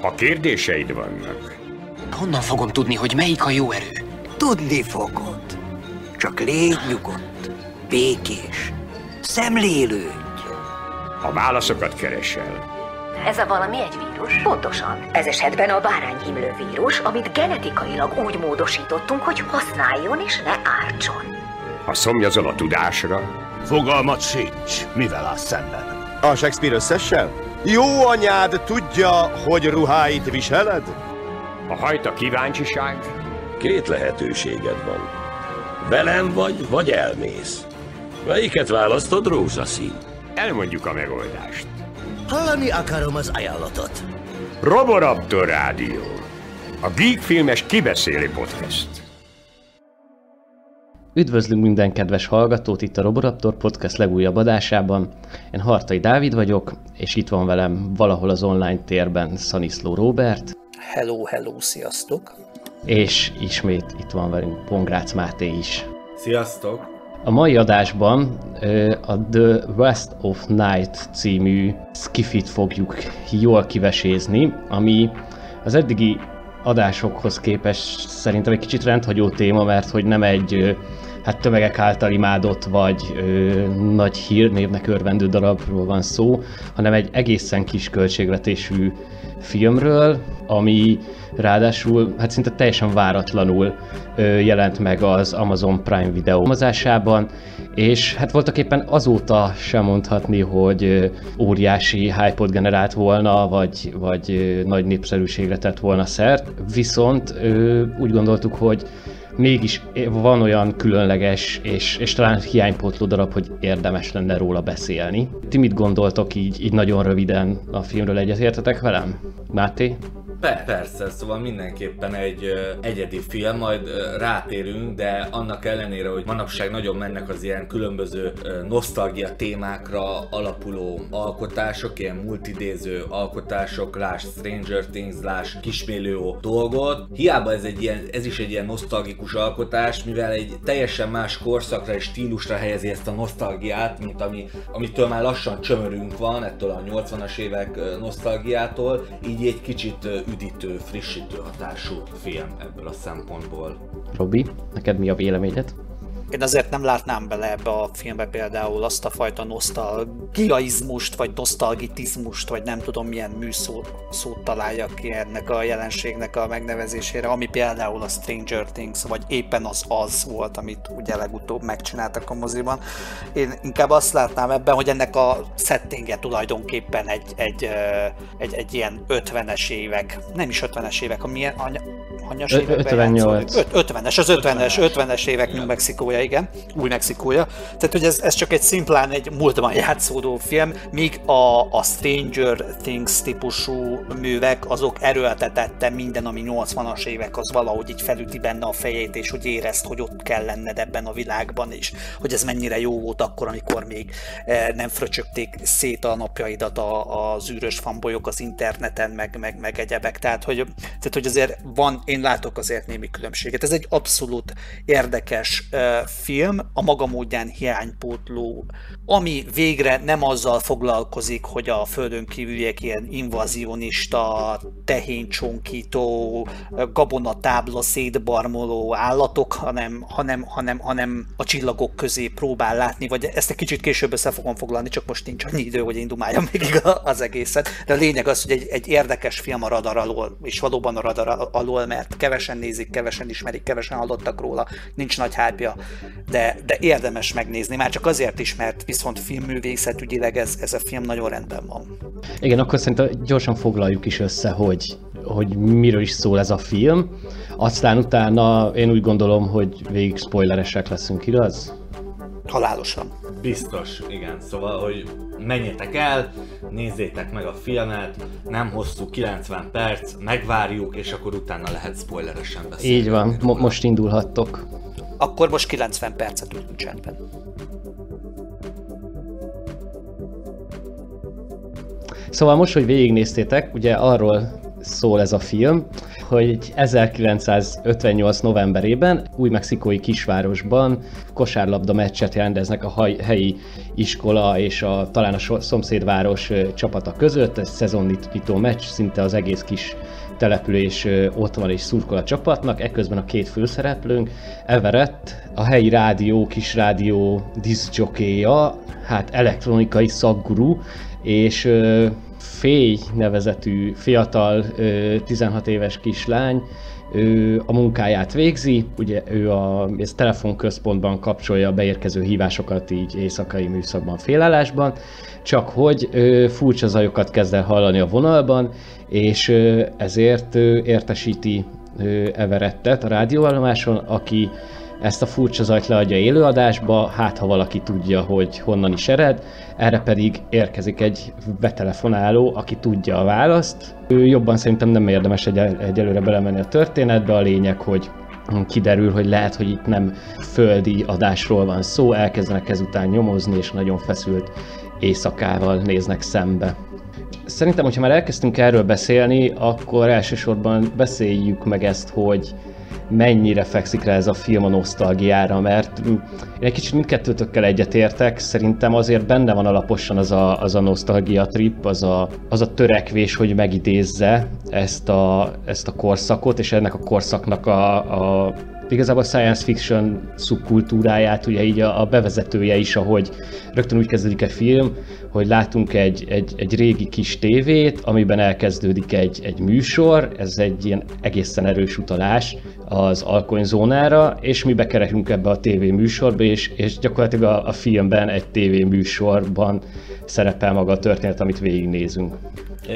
Ha kérdéseid vannak, Honnan fogom tudni, hogy melyik a jó erő? Tudni fogod. Csak légy nyugodt, békés, szemlélődj. ha válaszokat keresel, Ez a valami egy vírus? Pontosan. Ez esetben a bárányhimlő vírus, amit genetikailag úgy módosítottunk, hogy használjon és ne ártson. ha szomjazol a tudásra, Fogalmat sincs, mivel áll szemben. A Shakespeare összessel? Jó anyád tudja, hogy ruháit viseled? a kíváncsiság, Két lehetőséged van. Velem vagy, vagy elmész. Melyiket választod, rózsaszín? elmondjuk a megoldást. Hallani akarom az ajánlatot. Roboraptor Rádió. A Geek Filmes kibeszélő podcast. Üdvözlünk minden kedves hallgatót itt a Roboraptor Podcast legújabb adásában. Én Hartai Dávid vagyok, és itt van velem valahol az online térben Szaniszló Robert, Hello, hello, sziasztok! és ismét itt van velünk Pongrácz Máté is. Sziasztok! A mai adásban a The West of Night című skifit fogjuk jól kivesézni, ami az eddigi adásokhoz képest szerintem egy kicsit rendhagyó téma, mert hogy nem egy hát tömegek által imádott vagy ö, nagy hírnévnek örvendő darabról van szó, hanem egy egészen kis költségvetésű filmről, ami ráadásul hát szinte teljesen váratlanul ö, jelent meg az Amazon Prime Video mozásában, és hát voltak éppen azóta sem mondhatni, hogy óriási hype generált volna, vagy, vagy nagy népszerűségre tett volna szert, viszont ö, úgy gondoltuk, hogy mégis van olyan különleges és, és talán hiánypótló darab, hogy érdemes lenne róla beszélni. Ti mit gondoltok így, így nagyon röviden a filmről egyetértetek velem? Máté? Per- persze, szóval mindenképpen egy ö, egyedi film, majd ö, rátérünk, de annak ellenére, hogy manapság nagyon mennek az ilyen különböző ö, nosztalgia témákra alapuló alkotások, ilyen multidéző alkotások, láss Stranger Things, láss Kismillió dolgot. Hiába ez, egy ilyen, ez is egy ilyen nosztalgikus alkotás, mivel egy teljesen más korszakra és stílusra helyezi ezt a nosztalgiát, mint ami, amitől már lassan csömörünk van, ettől a 80-as évek nosztalgiától, így egy kicsit üdítő, frissítő hatású film ebből a szempontból. Robi, neked mi a véleményed? Én azért nem látnám bele ebbe a filmbe például azt a fajta nosztalgiaizmust, vagy nosztalgitizmust, vagy nem tudom milyen műszót szót találjak ki ennek a jelenségnek a megnevezésére, ami például a Stranger Things, vagy éppen az az volt, amit ugye legutóbb megcsináltak a moziban. Én inkább azt látnám ebben, hogy ennek a settinge tulajdonképpen egy, egy, egy, egy ilyen 50-es évek, nem is 50-es évek, amilyen anya, hanyas Ö- években 58. játszódik? Öt- 50-es, az 50-es, 50-es évek New Mexikója, igen, új Mexikója. Tehát, hogy ez, ez csak egy szimplán egy múltban játszódó film, míg a, a Stranger Things típusú művek, azok erőltetette minden, ami 80-as évek, az valahogy így felüti benne a fejét, és hogy érezt, hogy ott kell lenned ebben a világban, és hogy ez mennyire jó volt akkor, amikor még eh, nem fröcsögték szét a napjaidat a, az űrös fanbolyok az interneten, meg, meg, meg egyebek. Tehát hogy, tehát, hogy azért van, én látok azért némi különbséget. Ez egy abszolút érdekes uh, film, a maga módján hiánypótló, ami végre nem azzal foglalkozik, hogy a földön kívüliek ilyen invazionista, tehéncsonkító, gabonatábla szétbarmoló állatok, hanem, hanem, hanem, hanem a csillagok közé próbál látni, vagy ezt egy kicsit később össze fogom foglalni, csak most nincs annyi idő, hogy én dumáljam végig az egészet. De a lényeg az, hogy egy, egy érdekes film a radar alól, és valóban a radar alól, mert kevesen nézik, kevesen ismerik, kevesen hallottak róla, nincs nagy hype de, de érdemes megnézni, már csak azért is, mert viszont filmművészetügyileg ez, ez a film nagyon rendben van. Igen, akkor szerintem gyorsan foglaljuk is össze, hogy, hogy miről is szól ez a film. Aztán utána én úgy gondolom, hogy végig spoileresek leszünk, igaz? Halálosan. Biztos, igen. Szóval, hogy menjetek el, nézzétek meg a filmet, nem hosszú, 90 perc, megvárjuk, és akkor utána lehet spoileresen beszélni. Így van, mo- most indulhattok. Akkor most 90 percet ülünk csendben. Szóval most, hogy végignéztétek, ugye arról szól ez a film, hogy 1958. novemberében új mexikói kisvárosban kosárlabda meccset rendeznek a helyi iskola és a, talán a szomszédváros csapata között, ez szezonnyitó meccs, szinte az egész kis település ott van és szurkol a csapatnak, ekközben a két főszereplőnk, Everett, a helyi rádió, kis rádió diszjokéja, hát elektronikai szakguru, és Féj nevezetű fiatal 16 éves kislány, ő a munkáját végzi, ugye ő a ez telefonközpontban kapcsolja a beérkező hívásokat így éjszakai műszakban, félállásban, csak hogy ő furcsa zajokat kezd el hallani a vonalban, és ezért értesíti Everettet a rádióállomáson, aki ezt a furcsa zajt leadja élőadásba, hát ha valaki tudja, hogy honnan is ered, erre pedig érkezik egy betelefonáló, aki tudja a választ. Ő jobban szerintem nem érdemes egy, egyelőre belemenni a történetbe, a lényeg, hogy kiderül, hogy lehet, hogy itt nem földi adásról van szó, elkezdenek ezután nyomozni, és nagyon feszült éjszakával néznek szembe. Szerintem, hogyha már elkezdtünk erről beszélni, akkor elsősorban beszéljük meg ezt, hogy mennyire fekszik rá ez a film a nosztalgiára, mert én egy kicsit mindkettőtökkel egyetértek, szerintem azért benne van alaposan az a, az a nosztalgia trip, az a, az a törekvés, hogy megidézze ezt a, ezt a korszakot, és ennek a korszaknak a, a igazából a science fiction szubkultúráját, ugye így a, a bevezetője is, ahogy rögtön úgy kezdődik a film, hogy látunk egy, egy, egy régi kis tévét, amiben elkezdődik egy, egy műsor, ez egy ilyen egészen erős utalás az alkonyzónára, és mi bekerekünk ebbe a tévé műsorba, és, és gyakorlatilag a, a filmben egy tévé műsorban szerepel maga a történet, amit végignézünk.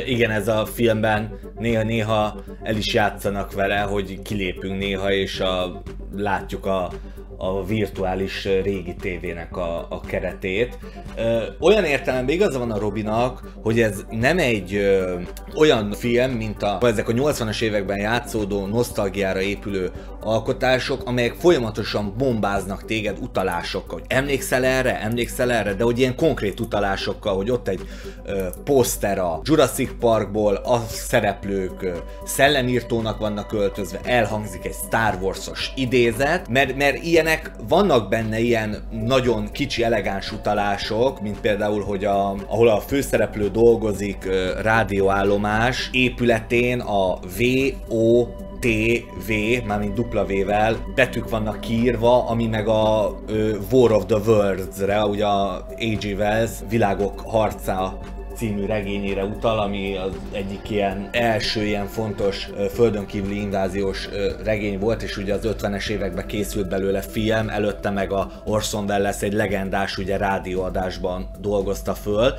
Igen, ez a filmben néha-néha el is játszanak vele, hogy kilépünk néha, és a, látjuk a, a virtuális régi tévének a, a keretét. Ö, olyan értelemben igaza van a Robinak, hogy ez nem egy ö, olyan film, mint a, ezek a 80-as években játszódó, nosztalgiára épülő alkotások, amelyek folyamatosan bombáznak téged utalásokkal, hogy emlékszel erre, emlékszel erre, de hogy ilyen konkrét utalásokkal, hogy ott egy ö, poszter a Jurassic Parkból, a szereplők ö, szellemírtónak vannak öltözve, elhangzik egy Star Wars-os idézet, mert, mert ilyenek vannak benne ilyen nagyon kicsi elegáns utalások, mint például, hogy a, ahol a főszereplő dolgozik ö, rádióállomás épületén a VO TV, mármint dupla V-vel betűk vannak kiírva, ami meg a ö, War of the Worlds-re, ugye a A.G. Wells világok harca című regényére utal, ami az egyik ilyen első ilyen fontos földön kívüli inváziós regény volt, és ugye az 50-es években készült belőle film, előtte meg a Orson Welles egy legendás ugye rádióadásban dolgozta föl,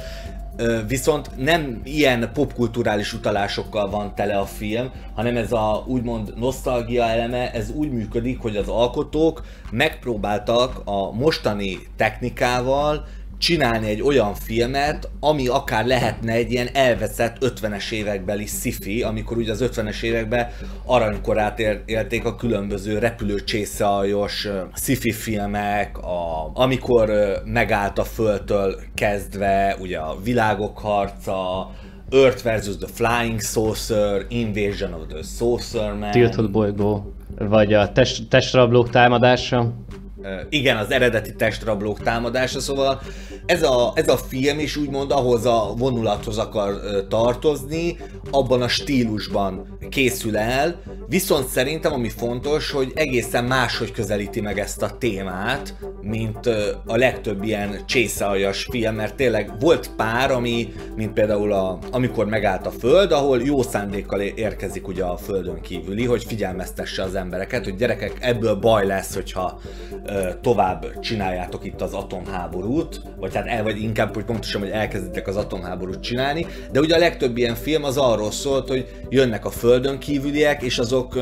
Viszont nem ilyen popkulturális utalásokkal van tele a film, hanem ez a úgymond nosztalgia eleme, ez úgy működik, hogy az alkotók megpróbáltak a mostani technikával csinálni egy olyan filmet, ami akár lehetne egy ilyen elveszett 50-es évekbeli sci amikor ugye az 50-es években aranykorát élték a különböző repülő csészajos sci filmek, a, amikor megállt a földtől kezdve, ugye a világok harca, Earth versus the Flying Saucer, Invasion of the Saucer Man. Tiltott bolygó, vagy a test, testrablók támadása. Igen, az eredeti testrablók támadása, szóval ez a, ez a film is úgymond ahhoz a vonulathoz akar tartozni, abban a stílusban készül el, viszont szerintem ami fontos, hogy egészen máshogy közelíti meg ezt a témát, mint a legtöbb ilyen csészaljas film, mert tényleg volt pár, ami, mint például a, amikor megállt a Föld, ahol jó szándékkal érkezik ugye a Földön kívüli, hogy figyelmeztesse az embereket, hogy gyerekek, ebből baj lesz, hogyha tovább csináljátok itt az atomháborút, vagy hát el, vagy inkább, hogy pontosan, hogy elkezditek az atomháborút csinálni, de ugye a legtöbb ilyen film az arról szólt, hogy jönnek a földön kívüliek, és azok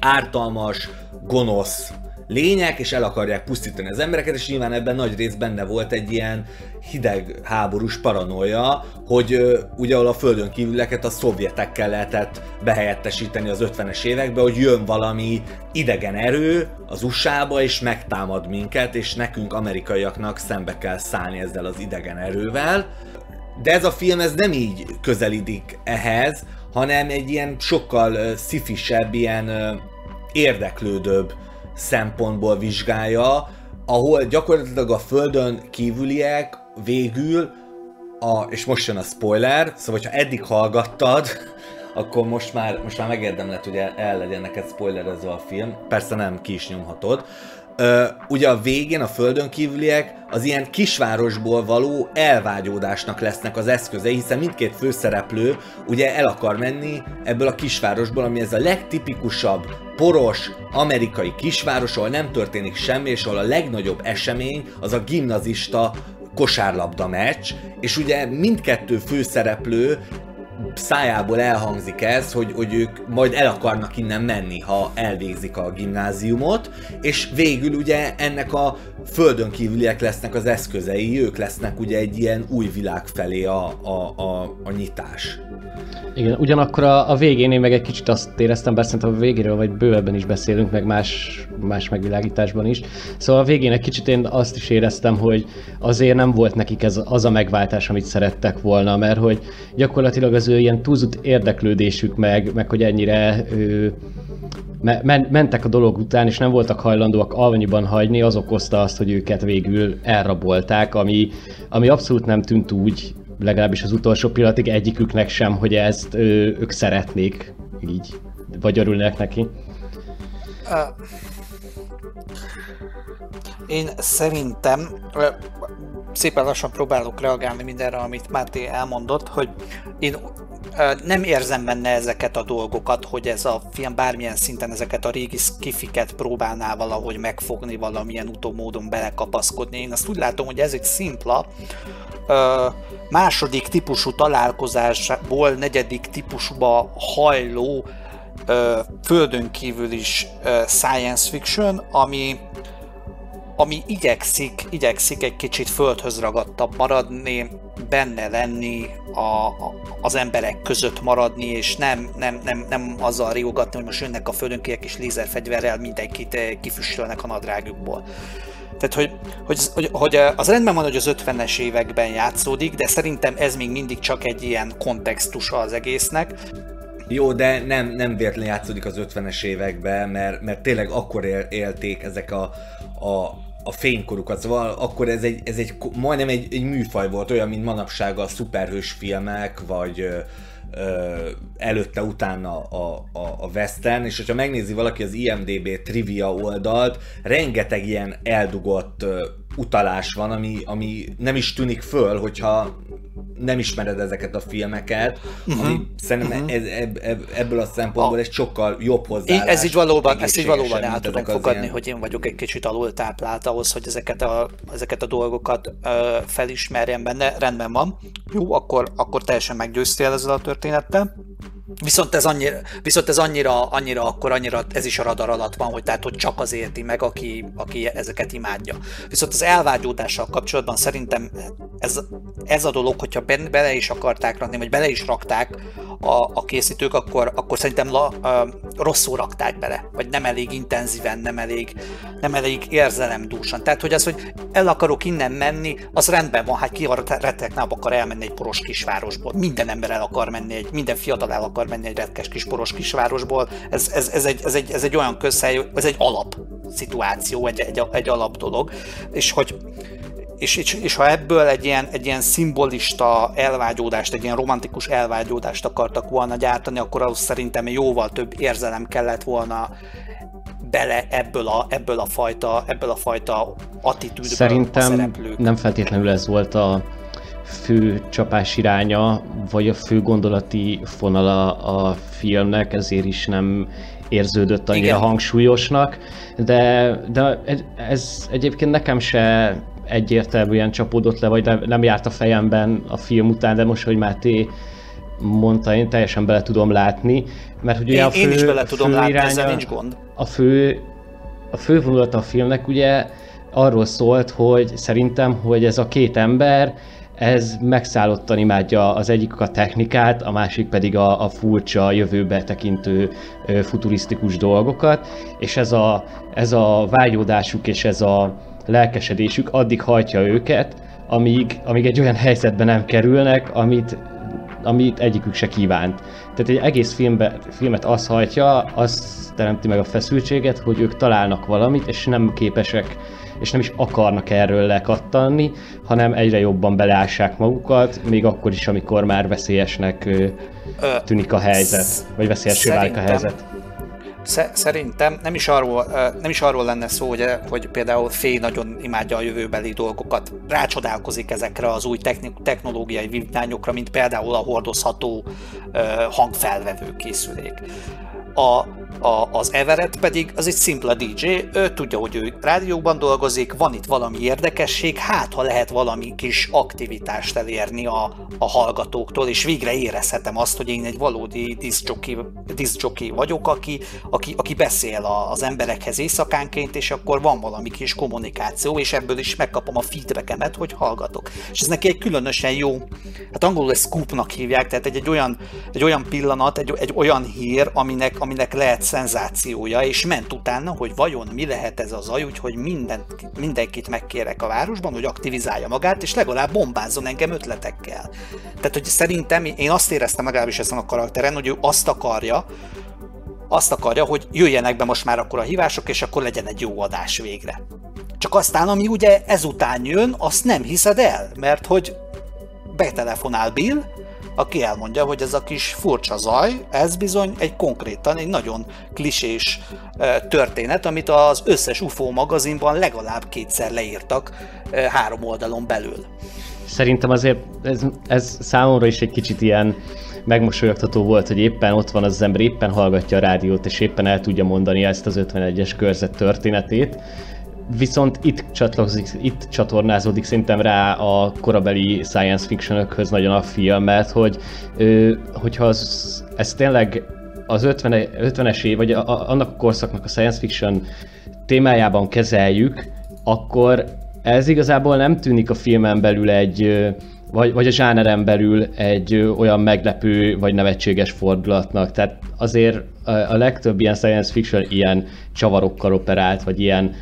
ártalmas, gonosz lények, és el akarják pusztítani az embereket, és nyilván ebben nagy rész benne volt egy ilyen hideg háborús paranoia, hogy ugye a földön kívüleket a szovjetekkel lehetett behelyettesíteni az 50-es években, hogy jön valami idegen erő az USA-ba, és megtámad minket, és nekünk amerikaiaknak szembe kell szállni ezzel az idegen erővel. De ez a film ez nem így közelítik ehhez, hanem egy ilyen sokkal szifisebb, ilyen érdeklődőbb szempontból vizsgálja, ahol gyakorlatilag a földön kívüliek végül, a, és most jön a spoiler, szóval ha eddig hallgattad, akkor most már, most már megérdemled, hogy el, el legyen neked spoilerezve a film. Persze nem, ki is nyomhatod. Ö, ugye a végén a földön kívüliek az ilyen kisvárosból való elvágyódásnak lesznek az eszközei, hiszen mindkét főszereplő ugye el akar menni ebből a kisvárosból, ami ez a legtipikusabb, poros, amerikai kisváros, ahol nem történik semmi, és ahol a legnagyobb esemény az a gimnazista kosárlabda meccs, és ugye mindkettő főszereplő szájából elhangzik ez, hogy, hogy ők majd el akarnak innen menni, ha elvégzik a gimnáziumot, és végül ugye ennek a földön kívüliek lesznek az eszközei, ők lesznek ugye egy ilyen új világ felé a, a, a, a nyitás. Igen, ugyanakkor a, a végén én meg egy kicsit azt éreztem, bár szerintem a végéről vagy bővebben is beszélünk, meg más, más megvilágításban is. Szóval a végén egy kicsit én azt is éreztem, hogy azért nem volt nekik ez az a megváltás, amit szerettek volna, mert hogy gyakorlatilag az ő ilyen túlzott érdeklődésük meg, meg hogy ennyire ő, me, men, mentek a dolog után, és nem voltak hajlandóak alvanyiban hagyni, az okozta azt, hogy őket végül elrabolták, ami, ami abszolút nem tűnt úgy, legalábbis az utolsó pillanatig egyiküknek sem, hogy ezt ő, ők szeretnék így, vagy örülnek neki. Én szerintem szépen lassan próbálok reagálni mindenre, amit Máté elmondott, hogy én nem érzem benne ezeket a dolgokat, hogy ez a film bármilyen szinten ezeket a régi skifiket próbálná valahogy megfogni, valamilyen utómódon belekapaszkodni. Én azt úgy látom, hogy ez egy szimpla, második típusú találkozásból negyedik típusúba hajló földön kívül is science fiction, ami, ami igyekszik, igyekszik egy kicsit földhöz ragadtabb maradni, benne lenni, a, a, az emberek között maradni, és nem, nem, nem, nem azzal riogatni, hogy most jönnek a földön ki egy kis lézerfegyverrel, mindenkit kifüstölnek a nadrágukból. Tehát, hogy, hogy, hogy, hogy az rendben van, hogy az 50-es években játszódik, de szerintem ez még mindig csak egy ilyen kontextusa az egésznek. Jó, de nem, nem véletlenül játszódik az 50-es években, mert, mert tényleg akkor él, élték ezek a, a, a fénykorukat, szóval akkor ez egy, ez egy majdnem egy, egy műfaj volt, olyan, mint manapság a szuperhős filmek, vagy előtte, utána a, a, a western, és hogyha megnézi valaki az IMDB trivia oldalt, rengeteg ilyen eldugott utalás van, ami, ami nem is tűnik föl, hogyha nem ismered ezeket a filmeket, uh-huh. ami szerintem uh-huh. ez, ebb, ebb, ebből a szempontból a... egy sokkal jobb hozzáállás. Ez így valóban, ezt így valóban el tudom fogadni, ilyen... hogy én vagyok egy kicsit alul táplált ahhoz, hogy ezeket a, ezeket a dolgokat ö, felismerjem benne. Rendben van. Jó, akkor, akkor teljesen meggyőztél ezzel a történettel. Viszont ez annyira, viszont ez annyira, annyira, akkor annyira ez is a radar alatt van, hogy tehát, hogy csak az érti meg, aki, aki ezeket imádja. Viszont az elvágyódással kapcsolatban szerintem ez, ez a dolog, hogyha ben, bele is akarták rakni, vagy bele is rakták a, a készítők, akkor, akkor szerintem la, uh, rosszul rakták bele, vagy nem elég intenzíven, nem elég, nem elég érzelemdúsan. Tehát, hogy az, hogy el akarok innen menni, az rendben van, hát ki a reteknába akar elmenni egy poros kisvárosból. Minden ember el akar menni, egy, minden fiatal el akar menni egy retkes kis poros kisvárosból. Ez, ez, ez, egy, ez, egy, ez egy olyan közhely, ez egy alap szituáció, egy, egy, egy alap dolog. És hogy és, és, és ha ebből egy ilyen, egy ilyen szimbolista elvágyódást, egy ilyen romantikus elvágyódást akartak volna gyártani, akkor ahhoz szerintem jóval több érzelem kellett volna bele ebből a, ebből a fajta, ebből a fajta attitűdből Szerintem nem feltétlenül ez volt a fő csapás iránya, vagy a fő gondolati fonala a filmnek, ezért is nem érződött annyira Igen. hangsúlyosnak, de, de ez egyébként nekem se egyértelműen csapódott le, vagy nem járt a fejemben a film után, de most, hogy Máté mondta, én teljesen bele tudom látni, mert ugye én, a fő, én is bele tudom látni, iránya, ezzel nincs gond. A fő, a fő vonulata a filmnek ugye arról szólt, hogy szerintem, hogy ez a két ember, ez megszállottan imádja az egyik a technikát, a másik pedig a, a furcsa, jövőbe tekintő futurisztikus dolgokat, és ez a, ez a vágyódásuk és ez a lelkesedésük addig hajtja őket, amíg, amíg egy olyan helyzetbe nem kerülnek, amit amit egyikük se kívánt. Tehát egy egész filmbe, filmet az hajtja, az teremti meg a feszültséget, hogy ők találnak valamit, és nem képesek és nem is akarnak erről lekattanni, hanem egyre jobban beleássák magukat, még akkor is, amikor már veszélyesnek tűnik a helyzet, vagy veszélyesé válik a helyzet. Szerintem nem is arról, nem is arról lenne szó, hogy, hogy például Fé nagyon imádja a jövőbeli dolgokat, rácsodálkozik ezekre az új technológiai vívmányokra, mint például a hordozható hangfelvevő készülék. A, a, az Everett pedig az egy szimpla DJ, ő tudja, hogy ő rádióban dolgozik, van itt valami érdekesség, hát ha lehet valami kis aktivitást elérni a, a hallgatóktól, és végre érezhetem azt, hogy én egy valódi diszjockey vagyok, aki, aki, aki beszél a, az emberekhez éjszakánként, és akkor van valami kis kommunikáció, és ebből is megkapom a feedbackemet, hogy hallgatok. És ez neki egy különösen jó, hát angolul ezt scoopnak hívják, tehát egy, egy, olyan, egy olyan pillanat, egy, egy olyan hír, aminek, aminek lehet szenzációja, és ment utána, hogy vajon mi lehet ez az aj, úgyhogy minden, mindenkit megkérek a városban, hogy aktivizálja magát, és legalább bombázzon engem ötletekkel. Tehát, hogy szerintem én azt éreztem legalábbis ezen a karakteren, hogy ő azt akarja, azt akarja, hogy jöjjenek be most már akkor a hívások, és akkor legyen egy jó adás végre. Csak aztán, ami ugye ezután jön, azt nem hiszed el, mert hogy betelefonál Bill, aki elmondja, hogy ez a kis furcsa zaj, ez bizony egy konkrétan egy nagyon klisés történet, amit az összes UFO magazinban legalább kétszer leírtak három oldalon belül. Szerintem azért ez, ez számomra is egy kicsit ilyen megmosolyogtató volt, hogy éppen ott van az ember, éppen hallgatja a rádiót, és éppen el tudja mondani ezt az 51-es körzet történetét, Viszont itt csatlakozik, itt csatornázódik szerintem rá a korabeli science fictionökhöz nagyon a film, mert hogy hogyha az, ez tényleg az 50, 50-es év, vagy a, a, annak a korszaknak a science fiction témájában kezeljük, akkor ez igazából nem tűnik a filmen belül egy, vagy, vagy a zsáneren belül egy olyan meglepő vagy nevetséges fordulatnak. Tehát azért a, legtöbb ilyen science fiction ilyen csavarokkal operált, vagy ilyen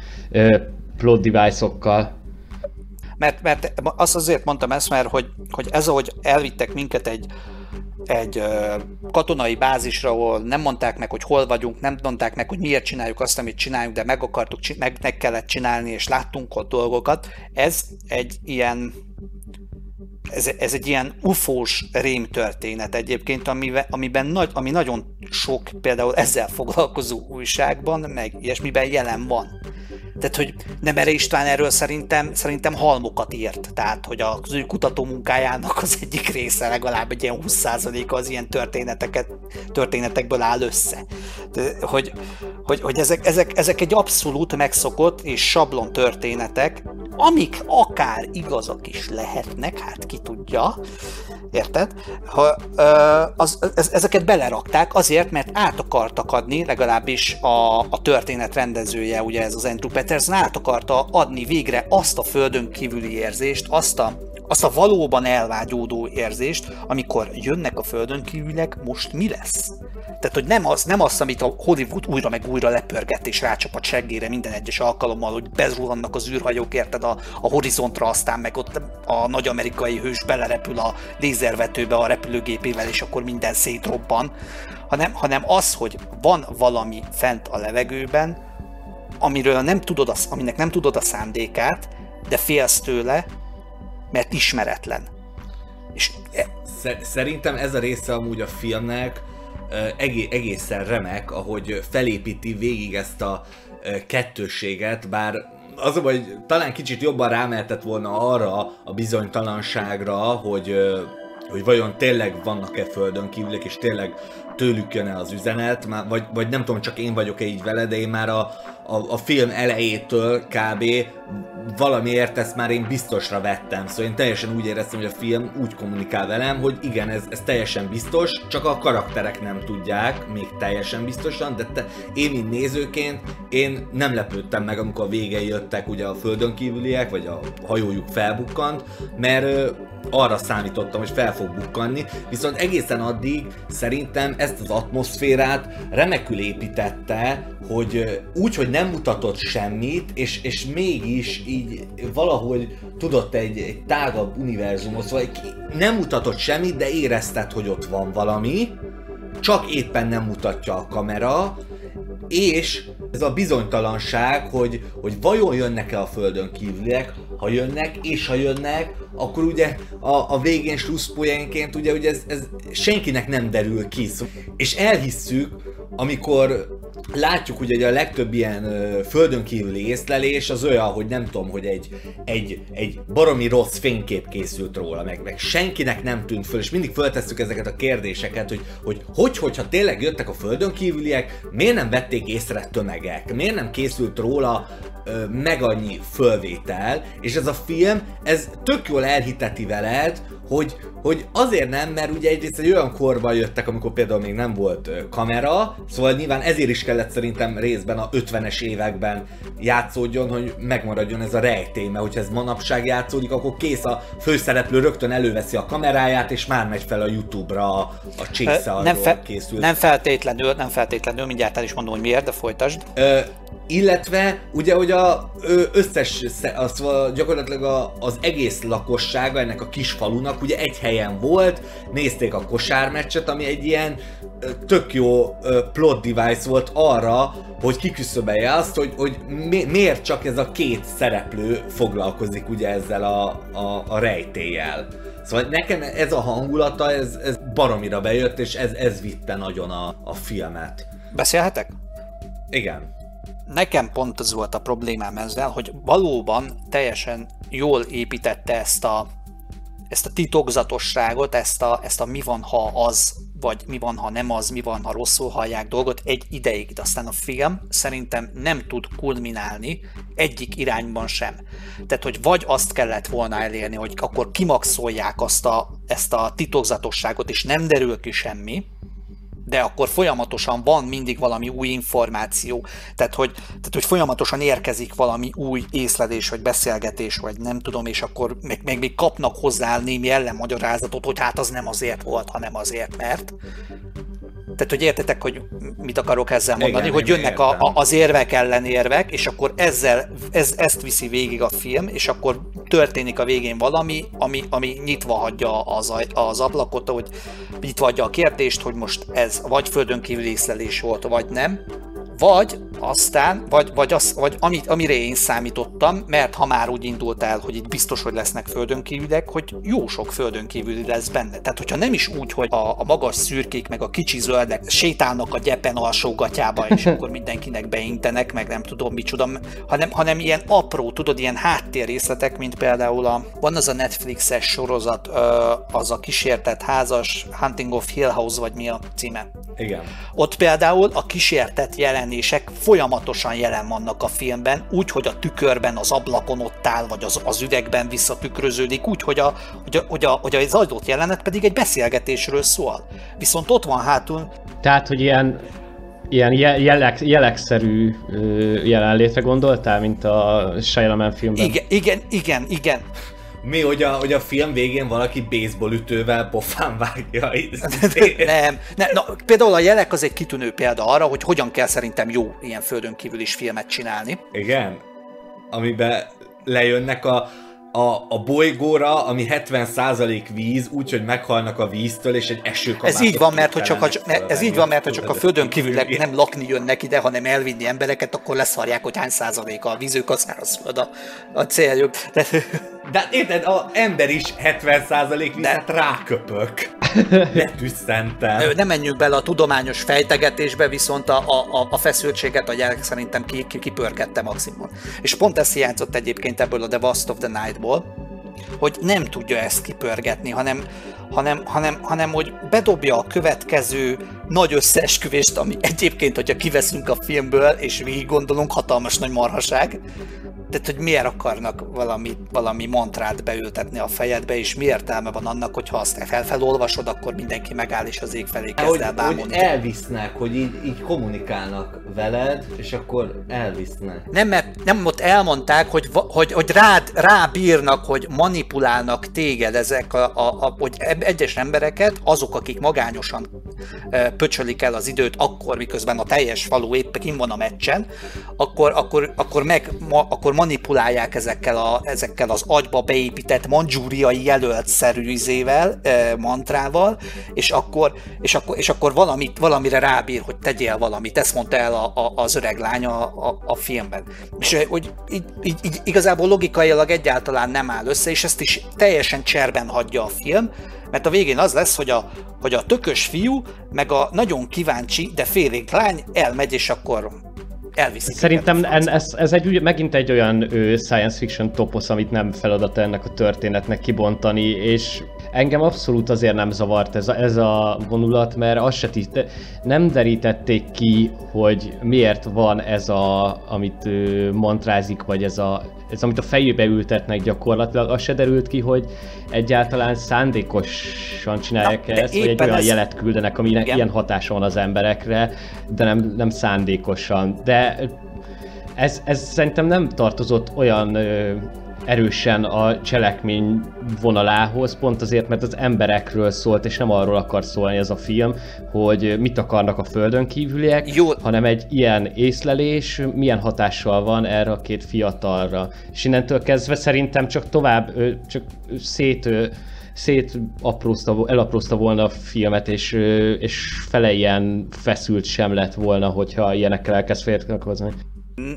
plot device-okkal. Mert, mert azt azért mondtam ezt, mert hogy, hogy ez, ahogy elvittek minket egy, egy ö, katonai bázisra, ahol nem mondták meg, hogy hol vagyunk, nem mondták meg, hogy miért csináljuk azt, amit csináljuk, de meg akartuk, meg, meg kellett csinálni, és láttunk ott dolgokat. Ez egy ilyen ez, ez egy ilyen ufós rémtörténet egyébként, amiben, amiben nagy, ami nagyon sok például ezzel foglalkozó újságban, meg ilyesmiben jelen van. Tehát, hogy Nemere István erről szerintem, szerintem halmokat írt. Tehát, hogy az ő kutató munkájának az egyik része legalább egy ilyen 20%-a az ilyen történeteket, történetekből áll össze. De, hogy, hogy, hogy ezek, ezek, ezek egy abszolút megszokott és sablon történetek, amik akár igazak is lehetnek, hát ki tudja, érted? Ha, az, ez, ezeket belerakták azért, mert át akartak adni, legalábbis a, a történet rendezője, ugye ez az Andrew Peterson át akarta adni végre azt a földön kívüli érzést, azt a azt a valóban elvágyódó érzést, amikor jönnek a földön kívülek, most mi lesz? Tehát, hogy nem az, nem az, amit a Hollywood újra meg újra lepörget és rácsap a seggére minden egyes alkalommal, hogy bezruhannak az űrhajók, érted, a, a horizontra, aztán meg ott a nagy amerikai hős belerepül a lézervetőbe a repülőgépével, és akkor minden szétrobban, hanem, hanem az, hogy van valami fent a levegőben, amiről nem tudod, az, aminek nem tudod a szándékát, de félsz tőle, mert ismeretlen. És e- Szerintem ez a része amúgy a filmnek egészen remek, ahogy felépíti végig ezt a kettőséget, bár az a hogy talán kicsit jobban rámeltett volna arra a bizonytalanságra, hogy, hogy vajon tényleg vannak-e földön kívülek, és tényleg tőlük jön-e az üzenet, vagy, vagy nem tudom, csak én vagyok-e így vele, de én már a, a, a film elejétől kb. valamiért ezt már én biztosra vettem. Szóval én teljesen úgy éreztem, hogy a film úgy kommunikál velem, hogy igen, ez, ez teljesen biztos, csak a karakterek nem tudják még teljesen biztosan, de te, én, mint nézőként, én nem lepődtem meg, amikor a végei jöttek ugye a földön kívüliek, vagy a hajójuk felbukkant, mert arra számítottam, hogy fel fog bukkanni, viszont egészen addig szerintem ez ezt az atmoszférát remekül építette, hogy úgy, hogy mutatott semmit, és, és mégis így valahogy tudott egy, egy tágabb univerzumot, szóval nem mutatott semmit, de érezted, hogy ott van valami, csak éppen nem mutatja a kamera, és ez a bizonytalanság, hogy, hogy vajon jönnek-e a földön kívüliek, ha jönnek, és ha jönnek, akkor ugye a, a végén slusszpoénként ugye, ugye ez, ez senkinek nem derül ki. És elhisszük, amikor látjuk ugye, hogy a legtöbb ilyen ö, földön kívüli észlelés az olyan, hogy nem tudom, hogy egy, egy, egy baromi rossz fénykép készült róla, meg, meg senkinek nem tűnt föl, és mindig föltesszük ezeket a kérdéseket, hogy, hogy hogy, hogyha tényleg jöttek a földön kívüliek, miért nem vették észre tömegek, miért nem készült róla ö, meg annyi fölvétel, és ez a film, ez tök jól elhiteti veled, hogy, hogy azért nem, mert ugye egyrészt egy olyan korban jöttek, amikor például még nem volt kamera, szóval nyilván ezért is kellett szerintem részben a 50-es években játszódjon, hogy megmaradjon ez a rejtély, mert hogyha ez manapság játszódik, akkor kész a főszereplő rögtön előveszi a kameráját, és már megy fel a Youtube-ra a, a csésze nem, fe- készült. nem feltétlenül, nem feltétlenül, mindjárt el is mondom, hogy miért, de folytasd. Ö, illetve ugye, hogy a összes, az, gyakorlatilag a, az egész lakossága ennek a kis falunak ugye egy helyen volt, nézték a kosármeccset, ami egy ilyen tök jó plot device volt arra, hogy kiküszöbelje azt, hogy, hogy mi, miért csak ez a két szereplő foglalkozik ugye ezzel a, a, a rejtéllyel. Szóval nekem ez a hangulata, ez, ez baromira bejött, és ez, ez vitte nagyon a, a filmet. Beszélhetek? Igen nekem pont az volt a problémám ezzel, hogy valóban teljesen jól építette ezt a, ezt a titokzatosságot, ezt a, ezt a mi van, ha az, vagy mi van, ha nem az, mi van, ha rosszul hallják dolgot egy ideig, de aztán a film szerintem nem tud kulminálni egyik irányban sem. Tehát, hogy vagy azt kellett volna elérni, hogy akkor kimaxolják azt a, ezt a titokzatosságot, és nem derül ki semmi, de akkor folyamatosan van mindig valami új információ, tehát hogy, tehát, hogy folyamatosan érkezik valami új észlelés, vagy beszélgetés, vagy nem tudom, és akkor meg, meg még kapnak hozzá némi ellenmagyarázatot, hogy hát az nem azért volt, hanem azért, mert. Tehát, hogy értetek, hogy mit akarok ezzel mondani, Igen, hogy jönnek a, a, az érvek ellenérvek, és akkor ezzel, ez, ezt viszi végig a film, és akkor történik a végén valami, ami, ami nyitva hagyja az, az ablakot, hogy nyitva hagyja a kérdést, hogy most ez vagy földön kívül észlelés volt, vagy nem, vagy aztán, vagy, vagy, az, vagy amit, amire én számítottam, mert ha már úgy indult el, hogy itt biztos, hogy lesznek földön kívüliek, hogy jó sok földön kívüli lesz benne. Tehát, hogyha nem is úgy, hogy a, a magas szürkék, meg a kicsi zöldek sétálnak a gyepen alsógatyába, és akkor mindenkinek beintenek, meg nem tudom micsoda, hanem, hanem ilyen apró, tudod, ilyen háttérrészletek, mint például a, van az a Netflixes sorozat, az a kísértett házas Hunting of Hill House, vagy mi a címe? Igen. Ott például a kísértett jelenések folyamatosan jelen vannak a filmben, úgy, hogy a tükörben, az ablakon ott áll, vagy az, az üvegben visszatükröződik, úgy, hogy, a, hogy, a, hogy, a, hogy az adott jelenet pedig egy beszélgetésről szól. Viszont ott van hátul... Tehát, hogy ilyen ilyen jelek, jelekszerű jelenlétre gondoltál, mint a Shyamalan filmben? Igen, igen, igen, igen. Mi, hogy a, hogy a film végén valaki baseball ütővel pofán vágja? nem, nem na, például a jelek az egy kitűnő példa arra, hogy hogyan kell szerintem jó ilyen földön kívül is filmet csinálni. Igen? Amiben lejönnek a, a, a bolygóra, ami 70% víz, úgyhogy meghalnak a víztől, és egy esőkabátot Ez így van, mert hogy csak a, ez így van, mert hogy csak a földön kívül nem lakni jönnek ide, hanem elvinni embereket, akkor leszarják, hogy hány százaléka a vízük, a szárazföld a, a céljuk. De... De hát érted, az ember is 70% víz, hát ráköpök. Letüsszentem. Nem menjünk bele a tudományos fejtegetésbe, viszont a, a, a feszültséget a gyerek szerintem ki, ki, kipörgette maximum. És pont ezt hiányzott egyébként ebből a The Vast of the Night-ból, hogy nem tudja ezt kipörgetni, hanem, hanem, hanem, hanem hogy bedobja a következő nagy összeesküvést, ami egyébként, hogyha kiveszünk a filmből, és végig gondolunk, hatalmas nagy marhaság, tehát, hogy miért akarnak valami, valami mantrát beültetni a fejedbe, és mi értelme van annak, hogy ha azt felfelolvasod, akkor mindenki megáll, és az ég felé kezd el bámulni. Hogy elvisznek, hogy így, így kommunikálnak veled, és akkor elvisznek. Nem, mert nem ott elmondták, hogy, hogy, hogy rád, rábírnak, hogy manipulálnak téged ezek, a, a, a, hogy egyes embereket, azok, akik magányosan pöcsölik el az időt akkor, miközben a teljes falu épp kim van a meccsen, akkor, akkor, akkor, meg, ma, akkor manipulálják ezekkel, a, ezekkel az agyba beépített mandzsúriai jelölt-szerű izével, mantrával, és akkor, és akkor, és akkor valamit, valamire rábír, hogy tegyél valamit. Ezt mondta el a, a, az öreg lány a, a, a filmben. És hogy így, így, így, igazából logikailag egyáltalán nem áll össze, és ezt is teljesen cserben hagyja a film, mert a végén az lesz, hogy a, hogy a tökös fiú, meg a nagyon kíváncsi, de félénk lány elmegy, és akkor elviszik. Szerintem en, ez, ez egy, megint egy olyan ő, science fiction toposz, amit nem feladat ennek a történetnek kibontani, és engem abszolút azért nem zavart ez a, ez a vonulat, mert azt se tiszt, nem derítették ki, hogy miért van ez a, amit ő mantrázik, vagy ez a ez amit a fejébe ültetnek gyakorlatilag, az se derült ki, hogy egyáltalán szándékosan csinálják Na, ezt, vagy egy olyan ez... jelet küldenek, ami Igen. ilyen hatása van az emberekre, de nem, nem szándékosan. De ez, ez szerintem nem tartozott olyan ö, erősen a cselekmény vonalához, pont azért, mert az emberekről szólt, és nem arról akar szólni ez a film, hogy mit akarnak a földön kívüliek, Jó. hanem egy ilyen észlelés milyen hatással van erre a két fiatalra. És innentől kezdve szerintem csak tovább, csak szét szét aprózta, elaprózta volna a filmet, és, és fele ilyen feszült sem lett volna, hogyha ilyenekkel elkezd férkőzni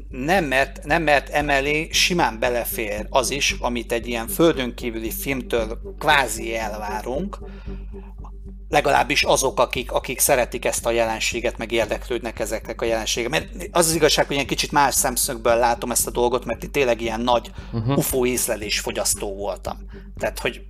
nem mert, nem mert emellé simán belefér az is, amit egy ilyen földön kívüli filmtől kvázi elvárunk, legalábbis azok, akik, akik szeretik ezt a jelenséget, meg érdeklődnek ezeknek a jelenségek. Mert az az igazság, hogy ilyen kicsit más szemszögből látom ezt a dolgot, mert itt tényleg ilyen nagy uh-huh. UFO észlelés fogyasztó voltam. Tehát, hogy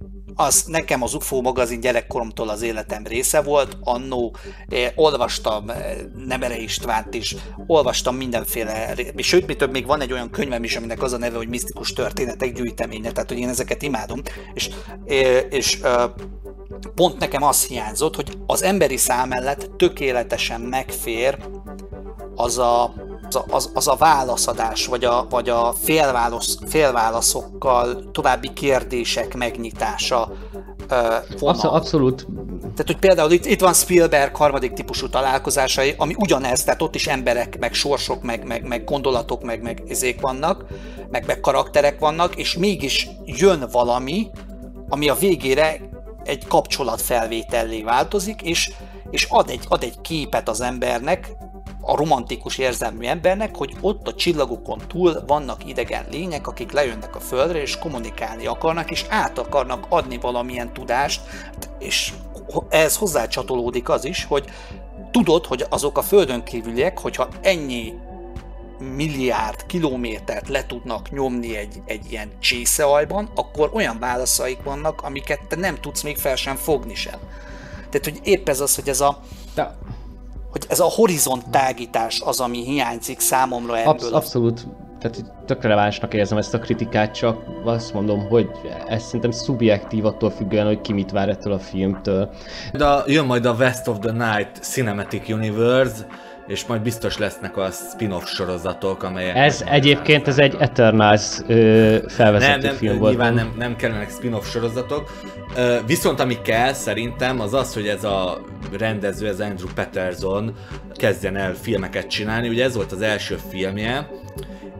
az nekem az UFO magazin gyerekkoromtól az életem része volt, annó eh, olvastam eh, Nemere Istvánt is, olvastam mindenféle, sőt, mi több, még van egy olyan könyvem is, aminek az a neve, hogy misztikus történetek gyűjteménye, tehát hogy én ezeket imádom, és, eh, és eh, pont nekem az hiányzott, hogy az emberi szám mellett tökéletesen megfér az a, az a, az, az a válaszadás, vagy a, vagy a félválasz, félválaszokkal további kérdések megnyitása vonal. Abszolút. Tehát, hogy például itt, itt van Spielberg harmadik típusú találkozásai, ami ugyanez, tehát ott is emberek, meg sorsok, meg, meg, meg gondolatok, meg, meg ezék vannak, meg, meg karakterek vannak, és mégis jön valami, ami a végére egy kapcsolatfelvétellé változik, és, és ad, egy, ad egy képet az embernek, a romantikus érzelmű embernek, hogy ott a csillagokon túl vannak idegen lények, akik lejönnek a Földre, és kommunikálni akarnak, és át akarnak adni valamilyen tudást, és ez hozzácsatolódik az is, hogy tudod, hogy azok a Földön kívüliek, hogyha ennyi milliárd kilométert le tudnak nyomni egy, egy ilyen csészeajban, akkor olyan válaszaik vannak, amiket te nem tudsz még fel sem fogni sem. Tehát, hogy épp ez az, hogy ez a... De hogy ez a horizont tágítás az, ami hiányzik számomra ebből. Absz- abszolút, tehát tök relevánsnak érzem ezt a kritikát, csak azt mondom, hogy ez szerintem szubjektív attól függően, hogy ki mit vár ettől a filmtől. De jön majd a West of the Night Cinematic Universe, és majd biztos lesznek a spin-off sorozatok, amelyek... Ez egyébként ez egy Eternals ö, felvezető nem, nem, film volt. Nyilván nem, nem kellenek spin-off sorozatok, ö, viszont ami kell szerintem az az, hogy ez a rendező, ez Andrew Patterson kezdjen el filmeket csinálni, ugye ez volt az első filmje,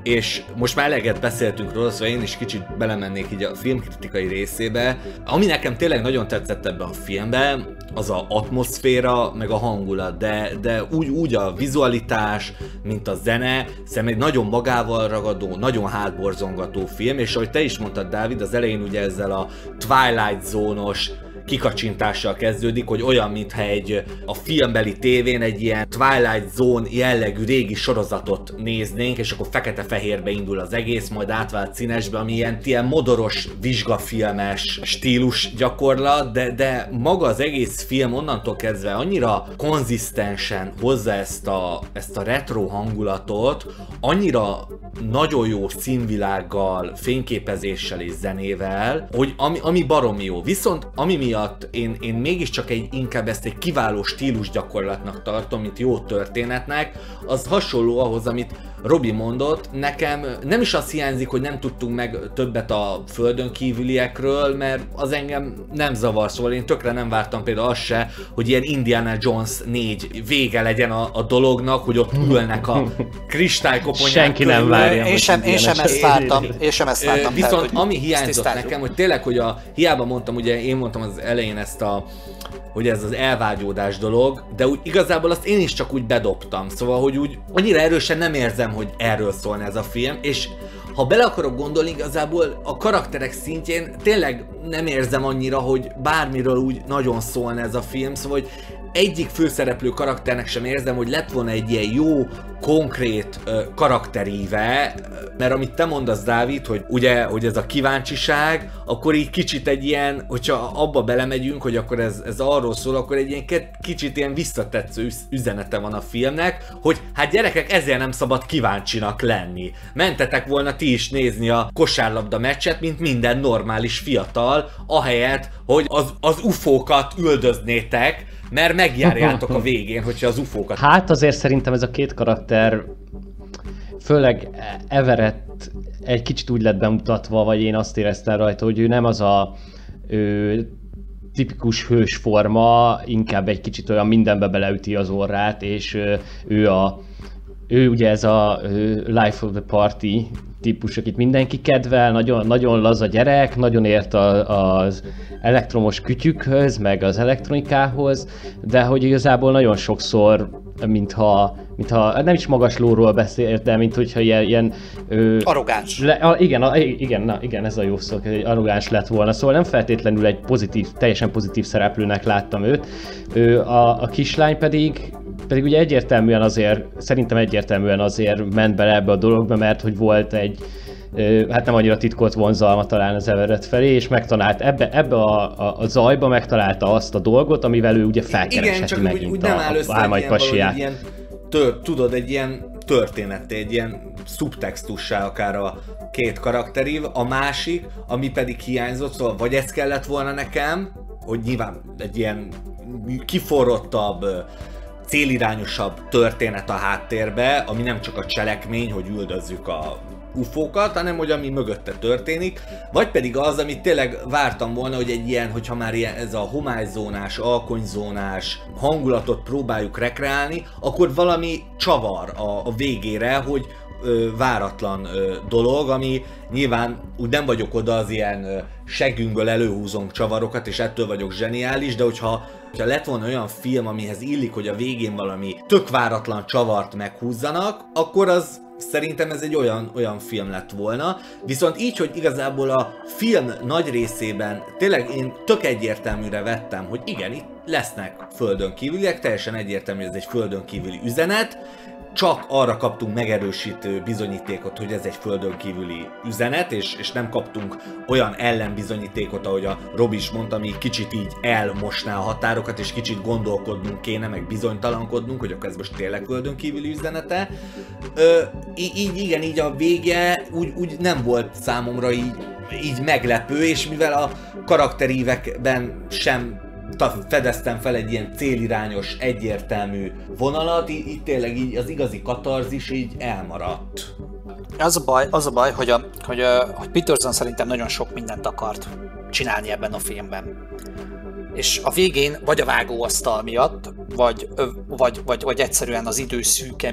és most már eleget beszéltünk róla, szóval én is kicsit belemennék így a filmkritikai részébe. Ami nekem tényleg nagyon tetszett ebben a filmben, az a atmoszféra, meg a hangulat, de, de úgy, úgy a vizualitás, mint a zene, szerintem egy nagyon magával ragadó, nagyon hátborzongató film, és ahogy te is mondtad, Dávid, az elején ugye ezzel a Twilight zónos kikacsintással kezdődik, hogy olyan, mintha egy a filmbeli tévén egy ilyen Twilight Zone jellegű régi sorozatot néznénk, és akkor fekete-fehérbe indul az egész, majd átvált színesbe, ami ilyen, ilyen modoros, vizsgafilmes stílus gyakorlat, de, de maga az egész film onnantól kezdve annyira konzisztensen hozza ezt a, ezt a retro hangulatot, annyira nagyon jó színvilággal, fényképezéssel és zenével, hogy ami, ami baromi jó. Viszont ami miatt miatt én, én mégiscsak egy, inkább ezt egy kiváló stílus gyakorlatnak tartom, mint jó történetnek, az hasonló ahhoz, amit Robi mondott, nekem nem is az hiányzik, hogy nem tudtunk meg többet a földön kívüliekről, mert az engem nem zavar, szóval én tökre nem vártam például azt se, hogy ilyen Indiana Jones 4 vége legyen a, a dolognak, hogy ott ülnek a kristálykoponyák Senki nem körül. várja. Én sem, én sem ezt vártam, én sem ezt vártam. Viszont tehát, ami hiányzott nekem, hogy tényleg, hogy a, hiába mondtam, ugye én mondtam az elején ezt a, hogy ez az elvágyódás dolog, de úgy igazából azt én is csak úgy bedobtam, szóval, hogy úgy annyira erősen nem érzem, hogy erről szólna ez a film, és ha bele akarok gondolni, igazából a karakterek szintjén tényleg nem érzem annyira, hogy bármiről úgy nagyon szólna ez a film, szóval, hogy egyik főszereplő karakternek sem érzem, hogy lett volna egy ilyen jó, konkrét ö, karakteríve, mert amit te mondasz, Dávid, hogy ugye, hogy ez a kíváncsiság, akkor így kicsit egy ilyen, hogyha abba belemegyünk, hogy akkor ez, ez arról szól, akkor egy ilyen kicsit ilyen visszatetsző üz- üzenete van a filmnek, hogy hát gyerekek, ezért nem szabad kíváncsinak lenni. Mentetek volna ti is nézni a kosárlabda meccset, mint minden normális fiatal, ahelyett, hogy az, az ufókat üldöznétek, mert megjárjátok a végén, hogyha az ufókat Hát azért szerintem ez a két karakter, főleg Everett egy kicsit úgy lett bemutatva, vagy én azt éreztem rajta, hogy ő nem az a ő, tipikus hős forma, inkább egy kicsit olyan mindenbe beleüti az orrát, és ő a ő ugye ez a Life of the Party típus, akit mindenki kedvel, nagyon, nagyon laza gyerek, nagyon ért a, az elektromos kütyükhöz, meg az elektronikához, de hogy igazából nagyon sokszor, mintha, mintha nem is magas lóról beszélt, de mint hogyha ilyen, ilyen ö, Arrogáns. le, a, igen, a, igen, na, igen, ez a jó szó, hogy arrogáns lett volna, szóval nem feltétlenül egy pozitív, teljesen pozitív szereplőnek láttam őt. Ő, a, a kislány pedig, pedig ugye egyértelműen azért, szerintem egyértelműen azért ment bele ebbe a dologba, mert hogy volt egy, hát nem annyira titkolt vonzalma talán az Everett felé, és megtalált ebbe, ebbe a, a, a zajba megtalálta azt a dolgot, amivel ő ugye Igen, felkeresheti csak úgy, megint úgy nem áll a, össze a álmai ilyen, pasiát. ilyen tör, tudod, egy ilyen történet, egy ilyen szubtextussá akár a két karakterív, a másik, ami pedig hiányzott, szóval vagy ez kellett volna nekem, hogy nyilván egy ilyen kiforrottabb, célirányosabb történet a háttérbe, ami nem csak a cselekmény, hogy üldözzük a ufókat, hanem hogy ami mögötte történik, vagy pedig az, amit tényleg vártam volna, hogy egy ilyen, hogyha már ilyen, ez a homályzónás, alkonyzónás hangulatot próbáljuk rekreálni, akkor valami csavar a, a végére, hogy váratlan dolog, ami nyilván úgy nem vagyok oda az ilyen ö, seggünkből előhúzom csavarokat, és ettől vagyok zseniális, de hogyha, hogyha lett volna olyan film, amihez illik, hogy a végén valami tök váratlan csavart meghúzzanak, akkor az Szerintem ez egy olyan, olyan film lett volna, viszont így, hogy igazából a film nagy részében tényleg én tök egyértelműre vettem, hogy igen, itt lesznek földön kívüliek, teljesen egyértelmű, hogy ez egy földön kívüli üzenet, csak arra kaptunk megerősítő bizonyítékot, hogy ez egy földön kívüli üzenet, és, és nem kaptunk olyan ellenbizonyítékot, ahogy a Robi is mondta, ami kicsit így elmosná a határokat, és kicsit gondolkodnunk kéne, meg bizonytalankodnunk, hogy akkor ez most tényleg földön kívüli üzenete. Ö, így igen, így a vége úgy, úgy nem volt számomra így, így meglepő, és mivel a karakterívekben sem fedeztem fel egy ilyen célirányos, egyértelmű vonalat, így, így tényleg így az igazi katarzis így elmaradt. Az a baj, az a baj hogy, a, hogy, a, hogy Peterson szerintem nagyon sok mindent akart csinálni ebben a filmben. És a végén vagy a vágóasztal miatt, vagy, vagy, vagy, vagy egyszerűen az idő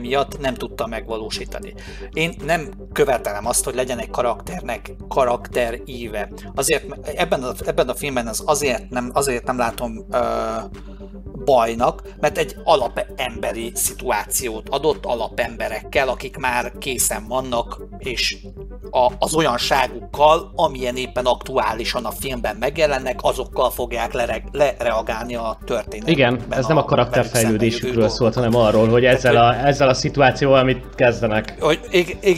miatt nem tudta megvalósítani. Én nem követelem azt, hogy legyen egy karakternek karakter íve. Azért ebben a, ebben a filmben az azért nem, azért nem látom ö, bajnak, mert egy alapemberi szituációt adott alapemberekkel, akik már készen vannak, és a, az olyanságukkal, amilyen éppen aktuálisan a filmben megjelennek, azokkal fogják lere, lereagálni a történetben. Igen, ez nem a karakterfejlődésükről szólt, hanem arról, hogy ezzel a, ezzel a szituációval mit kezdenek. Hogy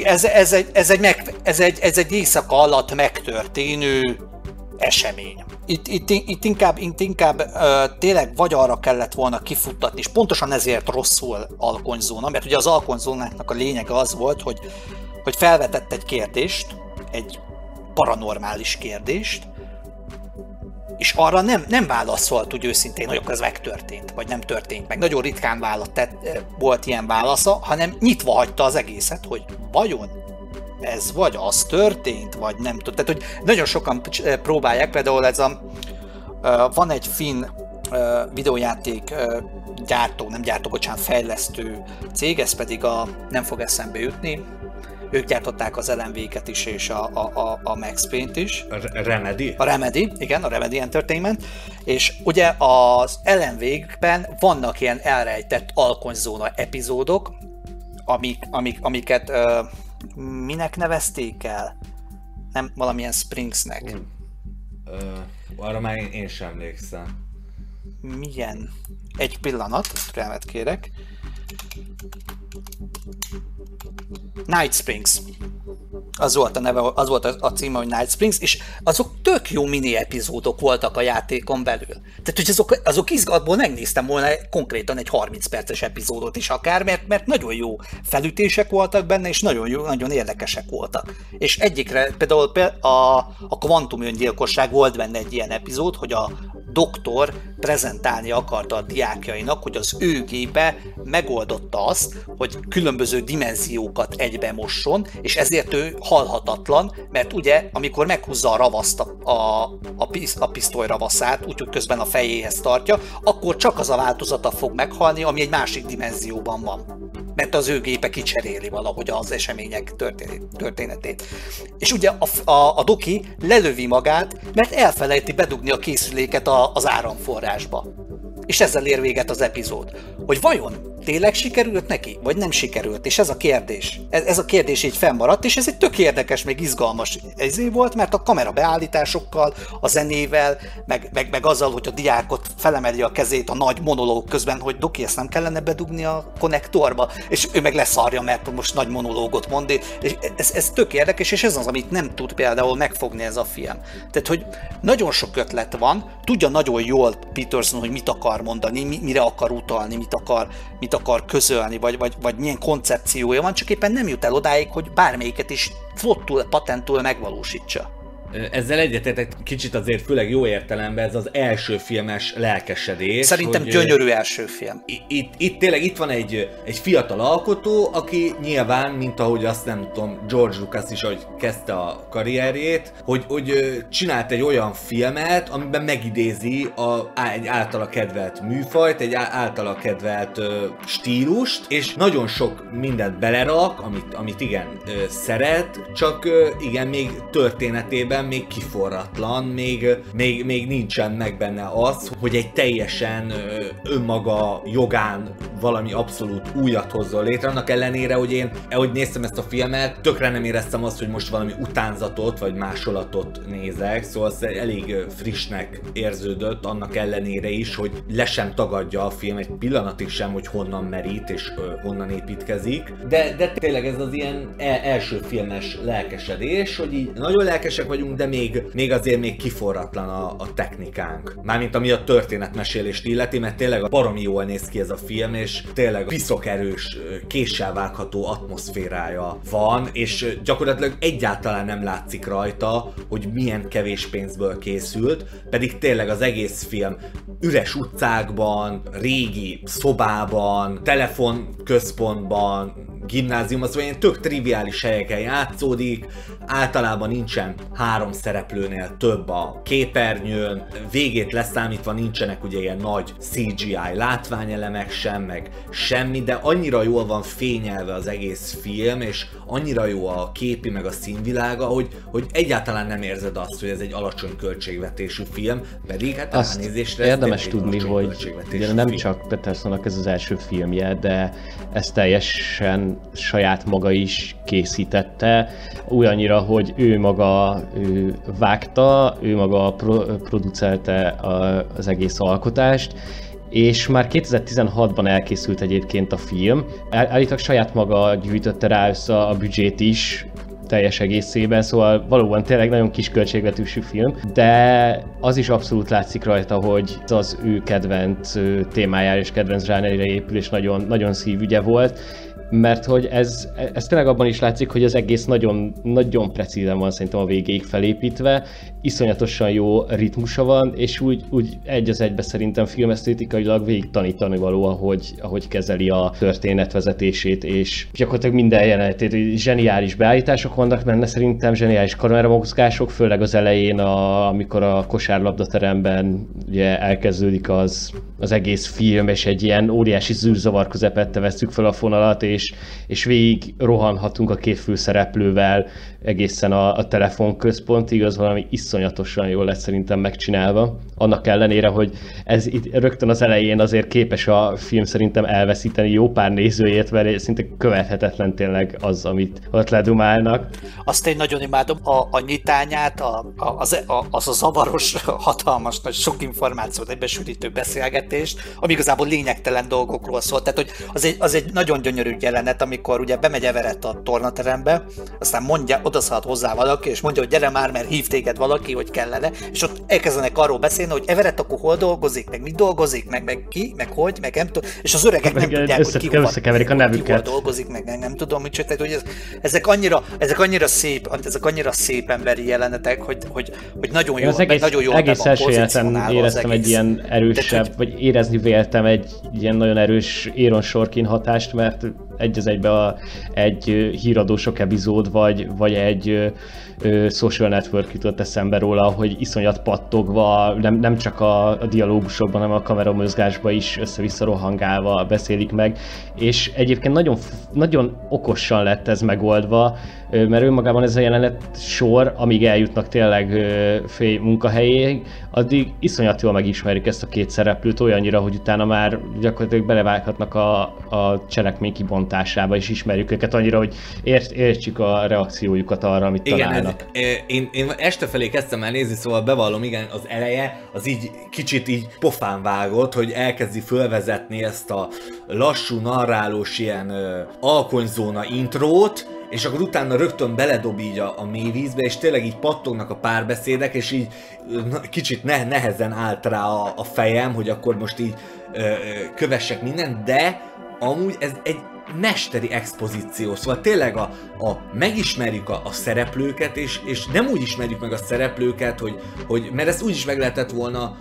ez, ez, egy, ez, egy meg, ez, egy, ez egy éjszaka alatt megtörténő esemény. Itt, itt, itt inkább, itt inkább ö, tényleg vagy arra kellett volna kifuttatni, és pontosan ezért rosszul alkonyzóna, mert ugye az alkonyzónáknak a lényege az volt, hogy, hogy felvetett egy kérdést, egy paranormális kérdést, és arra nem, nem válaszolt úgy őszintén, hogy akkor ez megtörtént, vagy nem történt meg. Nagyon ritkán vállalt, tehát volt ilyen válasza, hanem nyitva hagyta az egészet, hogy vajon ez vagy az történt, vagy nem tudom. Tehát, hogy nagyon sokan próbálják, például ez a, van egy finn videójáték gyártó, nem gyártó, bocsánat, fejlesztő cég, ez pedig a, nem fog eszembe jutni, ők gyártották az LMV-ket is, és a, a, a, Max Paint is. A Remedy? A Remedy, igen, a Remedy Entertainment. És ugye az LMV-ben vannak ilyen elrejtett alkonyzóna epizódok, amik, amik, amiket uh, minek nevezték el? Nem, valamilyen Springsnek. Uh, arra már én, én sem emlékszem. Milyen? Egy pillanat, türelmet kérek. Night Springs. Az volt a neve, az volt a címe, hogy Night Springs, és azok tök jó mini epizódok voltak a játékon belül. Tehát, hogy azok, azok izgatból megnéztem volna konkrétan egy 30 perces epizódot is akár, mert, mert nagyon jó felütések voltak benne, és nagyon jó, nagyon érdekesek voltak. És egyikre például a, a kvantum öngyilkosság volt benne egy ilyen epizód, hogy a doktor prezentálni akarta a diákjainak, hogy az ő gépe megoldotta azt, hogy különböző dimenziókat egybe mosson, és ezért ő halhatatlan, mert ugye, amikor meghúzza a ravaszt a, a, a, pisz, a pisztoly ravaszát, úgyhogy közben a fejéhez tartja, akkor csak az a változata fog meghalni, ami egy másik dimenzióban van. Mert az ő gépe kicseréli valahogy az események történetét. És ugye a, a, a doki lelövi magát, mert elfelejti bedugni a készüléket a, az áramforrásba. És ezzel ér véget az epizód. Hogy vajon tényleg sikerült neki, vagy nem sikerült? És ez a kérdés. Ez, ez a kérdés így fennmaradt, és ez egy tök érdekes, meg izgalmas ezé volt, mert a kamera beállításokkal, a zenével, meg, meg, meg azzal, hogy a diákot felemeli a kezét a nagy monológ közben, hogy Doki, ezt nem kellene bedugni a konnektorba, és ő meg leszarja, mert most nagy monológot mond, és ez, ez tök érdekes, és ez az, amit nem tud például megfogni ez a film. Tehát, hogy nagyon sok ötlet van, tudja nagyon jól Peterson, hogy mit akar mondani, mire akar utalni, mit akar, mit akar közölni, vagy, vagy, vagy milyen koncepciója van, csak éppen nem jut el odáig, hogy bármelyiket is flottul, patentul megvalósítsa. Ezzel egyetértek kicsit azért főleg jó értelemben ez az első filmes lelkesedés. Szerintem hogy, gyönyörű első film. Itt, itt tényleg itt van egy, egy fiatal alkotó, aki nyilván, mint ahogy azt nem tudom, George Lucas is, ahogy kezdte a karrierjét, hogy, hogy csinált egy olyan filmet, amiben megidézi a, egy általa kedvelt műfajt, egy általa kedvelt stílust, és nagyon sok mindent belerak, amit, amit igen szeret, csak igen, még történetében egyszerűen még kiforratlan, még, még, még nincsen meg benne az, hogy egy teljesen önmaga jogán valami abszolút újat hozzon létre, annak ellenére, hogy én, ahogy néztem ezt a filmet, tökre nem éreztem azt, hogy most valami utánzatot vagy másolatot nézek, szóval ez elég frissnek érződött, annak ellenére is, hogy le sem tagadja a film egy pillanatig sem, hogy honnan merít és honnan építkezik, de, de tényleg ez az ilyen e- első filmes lelkesedés, hogy így nagyon lelkesek vagyunk, de még, még azért még kiforratlan a, a technikánk. Mármint ami a történetmesélést illeti, mert tényleg baromi jól néz ki ez a film, és tényleg piszok erős, késsel vágható atmoszférája van, és gyakorlatilag egyáltalán nem látszik rajta, hogy milyen kevés pénzből készült, pedig tényleg az egész film üres utcákban, régi szobában, telefonközpontban, gimnázium, az olyan tök triviális helyeken játszódik, általában nincsen három szereplőnél több a képernyőn, végét leszámítva nincsenek ugye ilyen nagy CGI látványelemek sem, meg semmi, de annyira jól van fényelve az egész film, és annyira jó a képi meg a színvilága, hogy, hogy egyáltalán nem érzed azt, hogy ez egy alacsony költségvetésű film, pedig hát azt elnézésre érdemes tudni, hogy ugye nem film. csak Petersonnak ez az első filmje, de ez teljesen saját maga is készítette, olyannyira, hogy ő maga ő vágta, ő maga pro- producelte a, az egész alkotást, és már 2016-ban elkészült egyébként a film. Állítólag saját maga gyűjtötte rá össze a büdzsét is, teljes egészében, szóval valóban tényleg nagyon kis költségvetősű film, de az is abszolút látszik rajta, hogy az ő kedvenc témájára és kedvenc zsánerére épül, és nagyon, nagyon szívügye volt mert hogy ez, ez tényleg abban is látszik, hogy az egész nagyon, nagyon precízen van szerintem a végéig felépítve, iszonyatosan jó ritmusa van, és úgy, úgy egy az egybe szerintem filmesztétikailag végig tanítani való, ahogy, ahogy kezeli a történetvezetését, és gyakorlatilag minden jelenetét, zseniális beállítások vannak benne, szerintem zseniális kameramozgások, főleg az elején, a, amikor a kosárlabdateremben ugye elkezdődik az, az egész film, és egy ilyen óriási zűrzavar közepette veszük fel a fonalat, és, és végig rohanhatunk a két főszereplővel egészen a, a telefonközpontig, az valami iszonyatosan jól lett szerintem megcsinálva. Annak ellenére, hogy ez itt rögtön az elején azért képes a film szerintem elveszíteni jó pár nézőjét, mert szinte követhetetlen tényleg az, amit ott ledumálnak. Azt én nagyon imádom, a, a nyitányát, a, a, az, a, az a zavaros, hatalmas, nagy sok információt egybesűrítő beszélgetést, ami igazából lényegtelen dolgokról szól. Tehát, hogy az egy, az egy nagyon gyönyörű jelenet, amikor ugye bemegy Everett a tornaterembe, aztán mondja, odaszállt hozzá valaki, és mondja, hogy gyere már, mert hív téged valaki, hogy kellene, és ott elkezdenek arról beszélni, hogy Everett akkor hol dolgozik, meg mit dolgozik, meg, meg ki, meg hogy, meg nem tudom, és az öregek nem tudják, össze, hogy ki összekeverik a nevüket. Ki hol dolgozik, meg nem, nem tudom, mit tehát, hogy ez, ezek, annyira, ezek annyira szép, ezek annyira szép emberi jelenetek, hogy, hogy, hogy nagyon jó, az egész, nagyon jó egész első éreztem egy ilyen erősebb, hogy... vagy érezni véltem egy ilyen nagyon erős Éron Sorkin hatást, mert egy az egybe a, egy híradó sok epizód, vagy, vagy egy social network jutott eszembe róla, hogy iszonyat pattogva, nem, nem csak a, a dialógusokban, hanem a kameramozgásban is össze-vissza rohangálva beszélik meg, és egyébként nagyon, nagyon okosan lett ez megoldva, mert önmagában ez a jelenet sor, amíg eljutnak tényleg fél munkahelyéig, addig iszonyat jól megismerjük ezt a két szereplőt olyannyira, hogy utána már gyakorlatilag belevághatnak a, a cselekmény kibontásába, és ismerjük őket annyira, hogy ért, értsük a reakciójukat arra, amit igen, találnak. Ez, én, én este felé kezdtem el nézni, szóval bevallom, igen, az eleje az így kicsit így pofán vágott, hogy elkezdi fölvezetni ezt a lassú, narrálós ilyen ö, alkonyzóna intrót, és akkor utána rögtön beledob így a, a mélyvízbe, és tényleg így pattognak a párbeszédek, és így kicsit ne, nehezen állt rá a, a fejem, hogy akkor most így ö, kövessek mindent, de amúgy ez egy mesteri expozíció, szóval tényleg a, a megismerjük a, a szereplőket, és, és nem úgy ismerjük meg a szereplőket, hogy, hogy mert ezt úgy is meg lehetett volna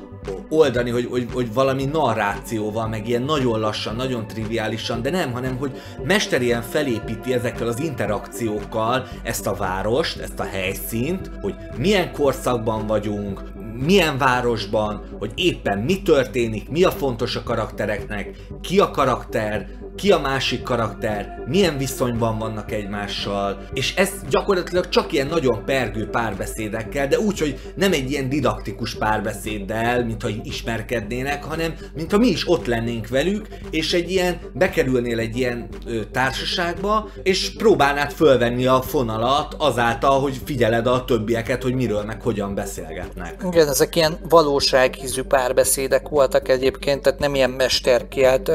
oldani, hogy, hogy, hogy valami narrációval, meg ilyen nagyon lassan, nagyon triviálisan, de nem, hanem hogy mesterien felépíti ezekkel az interakciókkal ezt a várost, ezt a helyszínt, hogy milyen korszakban vagyunk, milyen városban, hogy éppen mi történik, mi a fontos a karaktereknek, ki a karakter, ki a másik karakter, milyen viszonyban vannak egymással, és ez gyakorlatilag csak ilyen nagyon pergő párbeszédekkel, de úgy, hogy nem egy ilyen didaktikus párbeszéddel, mint ha ismerkednének, hanem mint ha mi is ott lennénk velük, és egy ilyen, bekerülnél egy ilyen ö, társaságba, és próbálnád fölvenni a fonalat azáltal, hogy figyeled a többieket, hogy miről meg hogyan beszélgetnek. Igen, ezek ilyen valóságízű párbeszédek voltak egyébként, tehát nem ilyen mesterkielt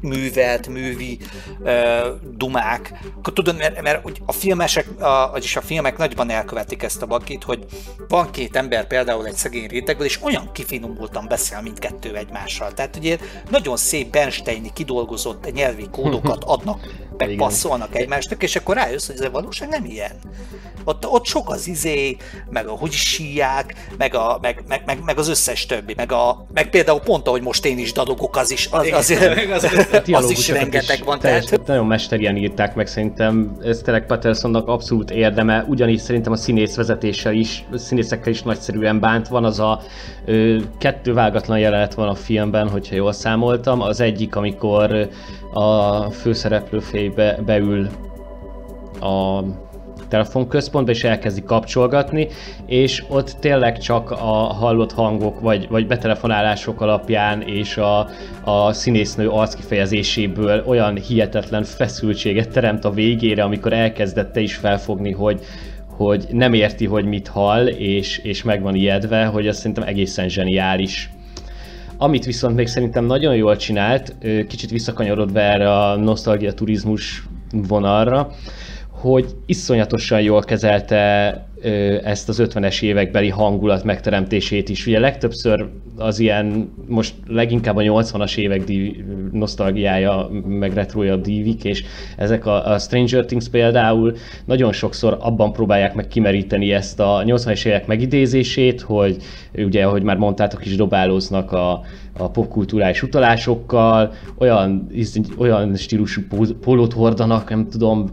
művel, művelt, művi dumák. Akkor tudod, mert, mert a filmesek, a, vagyis a filmek nagyban elkövetik ezt a bakit, hogy van két ember például egy szegény rétegből, és olyan kifinomultan beszél mindkettő egymással. Tehát ugye nagyon szép Bernsteini kidolgozott nyelvi kódokat adnak, megpasszolnak egymásnak, és akkor rájössz, hogy ez a valóság nem ilyen. Ott, ott sok az izé, meg a hogy síják, meg, a, meg, meg, meg, meg, az összes többi, meg, a, meg például pont, ahogy most én is dadogok, az is, az, az, az, az, az is rengeteg van. Tehát... Nagyon mesterien írták meg szerintem, ez tényleg Pattersonnak abszolút érdeme, ugyanígy szerintem a színész vezetéssel is, színészekkel is nagyszerűen bánt van, az a ö, kettő vágatlan jelenet van a filmben, hogyha jól számoltam, az egyik, amikor a főszereplő félybe beül a telefonközpontba, és elkezdi kapcsolgatni, és ott tényleg csak a hallott hangok, vagy, vagy betelefonálások alapján, és a, a színésznő arckifejezéséből olyan hihetetlen feszültséget teremt a végére, amikor elkezdette is felfogni, hogy, hogy nem érti, hogy mit hall, és, és meg van ijedve, hogy azt szerintem egészen zseniális. Amit viszont még szerintem nagyon jól csinált, kicsit visszakanyarodva erre a nosztalgia turizmus vonalra, hogy iszonyatosan jól kezelte ezt az 50-es évekbeli hangulat megteremtését is. Ugye legtöbbször az ilyen most leginkább a 80-as évek div, nosztalgiája, meg retroja dívik, és ezek a, a Stranger Things például nagyon sokszor abban próbálják meg kimeríteni ezt a 80-as évek megidézését, hogy ugye, ahogy már mondtátok is, dobálóznak a, a popkulturális utalásokkal, olyan, olyan stílusú pólót hordanak, nem tudom,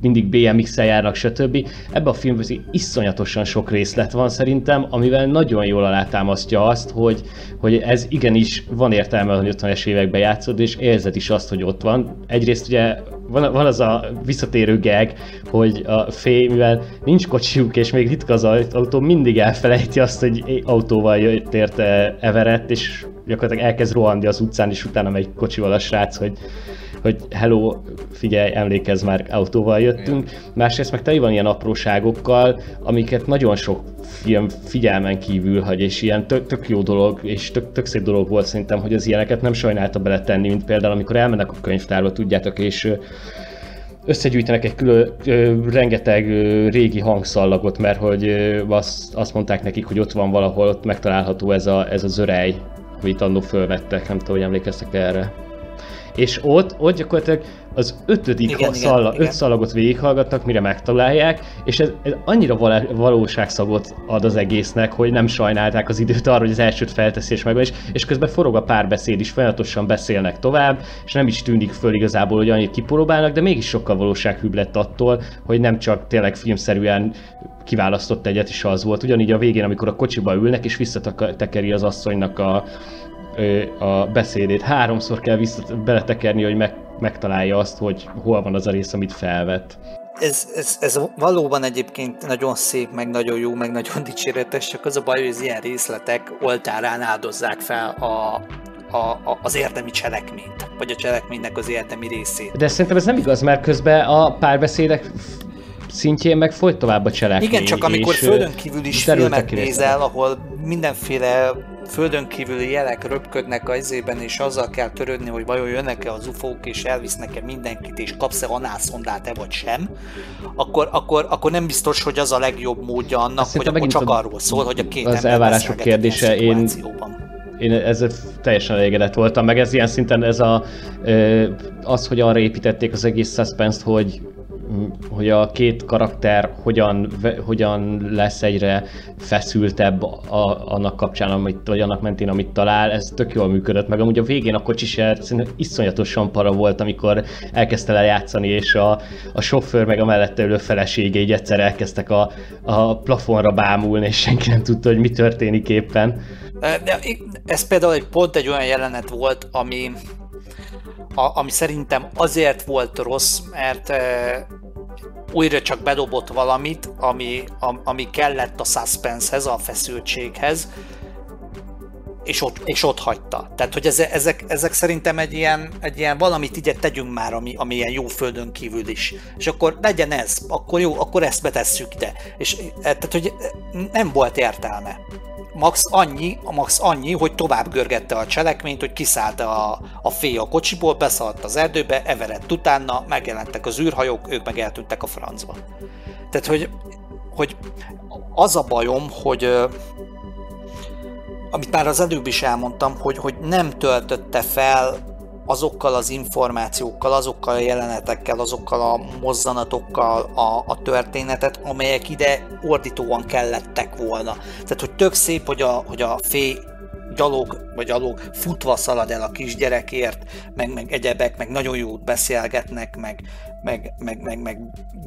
mindig BMX-el járnak, stb. Ebben a filmben iszonyatosan sok részlet van szerintem, amivel nagyon jól alátámasztja azt, hogy, hogy ez igenis van értelme, hogy 50-es években játszod, és érzed is azt, hogy ott van. Egyrészt ugye van, van az a visszatérő gag, hogy a fé, mivel nincs kocsiuk, és még ritka az autó, mindig elfelejti azt, hogy autóval jött érte Everett, és gyakorlatilag elkezd rohanni az utcán, és utána megy kocsival a srác, hogy, hogy hello, figyelj, emlékezz már, autóval jöttünk. Másrészt meg teli van ilyen apróságokkal, amiket nagyon sok film figyelmen kívül hagy, és ilyen tök, tök jó dolog, és tök, tök szép dolog volt szerintem, hogy az ilyeneket nem sajnálta beletenni, mint például amikor elmennek a könyvtárba, tudjátok, és összegyűjtenek egy külön, ö, rengeteg ö, régi hangszallagot, mert hogy ö, azt, azt mondták nekik, hogy ott van valahol, ott megtalálható ez, a, ez az örej, amit annó fölvettek, nem tudom, hogy emlékeztek erre. És ott, ott gyakorlatilag az ötödik igen, szallag, igen, öt szalagot végighallgatnak, mire megtalálják, és ez, ez annyira val- valóságszagot ad az egésznek, hogy nem sajnálták az időt arra, hogy az elsőt felteszi és megvan, és, és közben forog a párbeszéd is, folyamatosan beszélnek tovább, és nem is tűnik föl igazából, hogy annyit kipróbálnak, de mégis sokkal valósághűbb lett attól, hogy nem csak tényleg filmszerűen kiválasztott egyet, is az volt. Ugyanígy a végén, amikor a kocsiba ülnek, és visszatekeri az asszonynak a, a beszédét. Háromszor kell vissza beletekerni, hogy meg, megtalálja azt, hogy hol van az a rész, amit felvett. Ez, ez, ez valóban egyébként nagyon szép, meg nagyon jó, meg nagyon dicséretes, csak az a baj, hogy az ilyen részletek oltárán áldozzák fel a, a, a, az érdemi cselekményt, vagy a cselekménynek az érdemi részét. De szerintem ez nem igaz, mert közben a párbeszédek szintjén meg folyt tovább a cselekmény. Igen, csak amikor földön kívül is filmet nézel, ahol mindenféle földön kívüli jelek röpködnek a izében, és azzal kell törődni, hogy vajon jönnek-e az ufók, és elvisznek-e mindenkit, és kapsz-e anászondát-e vagy sem, akkor, akkor, akkor nem biztos, hogy az a legjobb módja annak, Azt hogy akkor csak arról szól, hogy a két az elvárások kérdése, én, én ezzel teljesen elégedett voltam, meg ez ilyen szinten ez a, az, hogy arra építették az egész suspense hogy hogy a két karakter hogyan, hogyan lesz egyre feszültebb a, annak kapcsán, amit, vagy annak mentén, amit talál, ez tök jól működött, meg amúgy a végén a kocsiser szerintem iszonyatosan para volt, amikor elkezdte el játszani, és a, a sofőr meg a mellette ülő felesége így egyszer elkezdtek a, a plafonra bámulni, és senki nem tudta, hogy mi történik éppen. Ez például egy pont egy olyan jelenet volt, ami, a, ami szerintem azért volt rossz, mert e, újra csak bedobott valamit, ami, ami kellett a suspensehez, a feszültséghez, és ott, és ott hagyta. Tehát, hogy ez, ezek, ezek szerintem egy ilyen, egy ilyen valamit így tegyünk már, ami, ami ilyen jó földön kívül is. És akkor legyen ez, akkor jó, akkor ezt betesszük ide. És e, tehát, hogy nem volt értelme max annyi, max annyi, hogy tovább görgette a cselekményt, hogy kiszállt a, a fé a kocsiból, beszaladt az erdőbe, Everett utána, megjelentek az űrhajók, ők meg eltűntek a francba. Tehát, hogy, hogy az a bajom, hogy amit már az előbb is elmondtam, hogy, hogy nem töltötte fel azokkal az információkkal, azokkal a jelenetekkel, azokkal a mozzanatokkal a, a történetet, amelyek ide ordítóan kellettek volna. Tehát, hogy tök szép, hogy a, hogy a fé gyalog, vagy gyalog futva szalad el a kisgyerekért, meg, meg egyebek, meg nagyon jót beszélgetnek, meg, meg, meg, meg, meg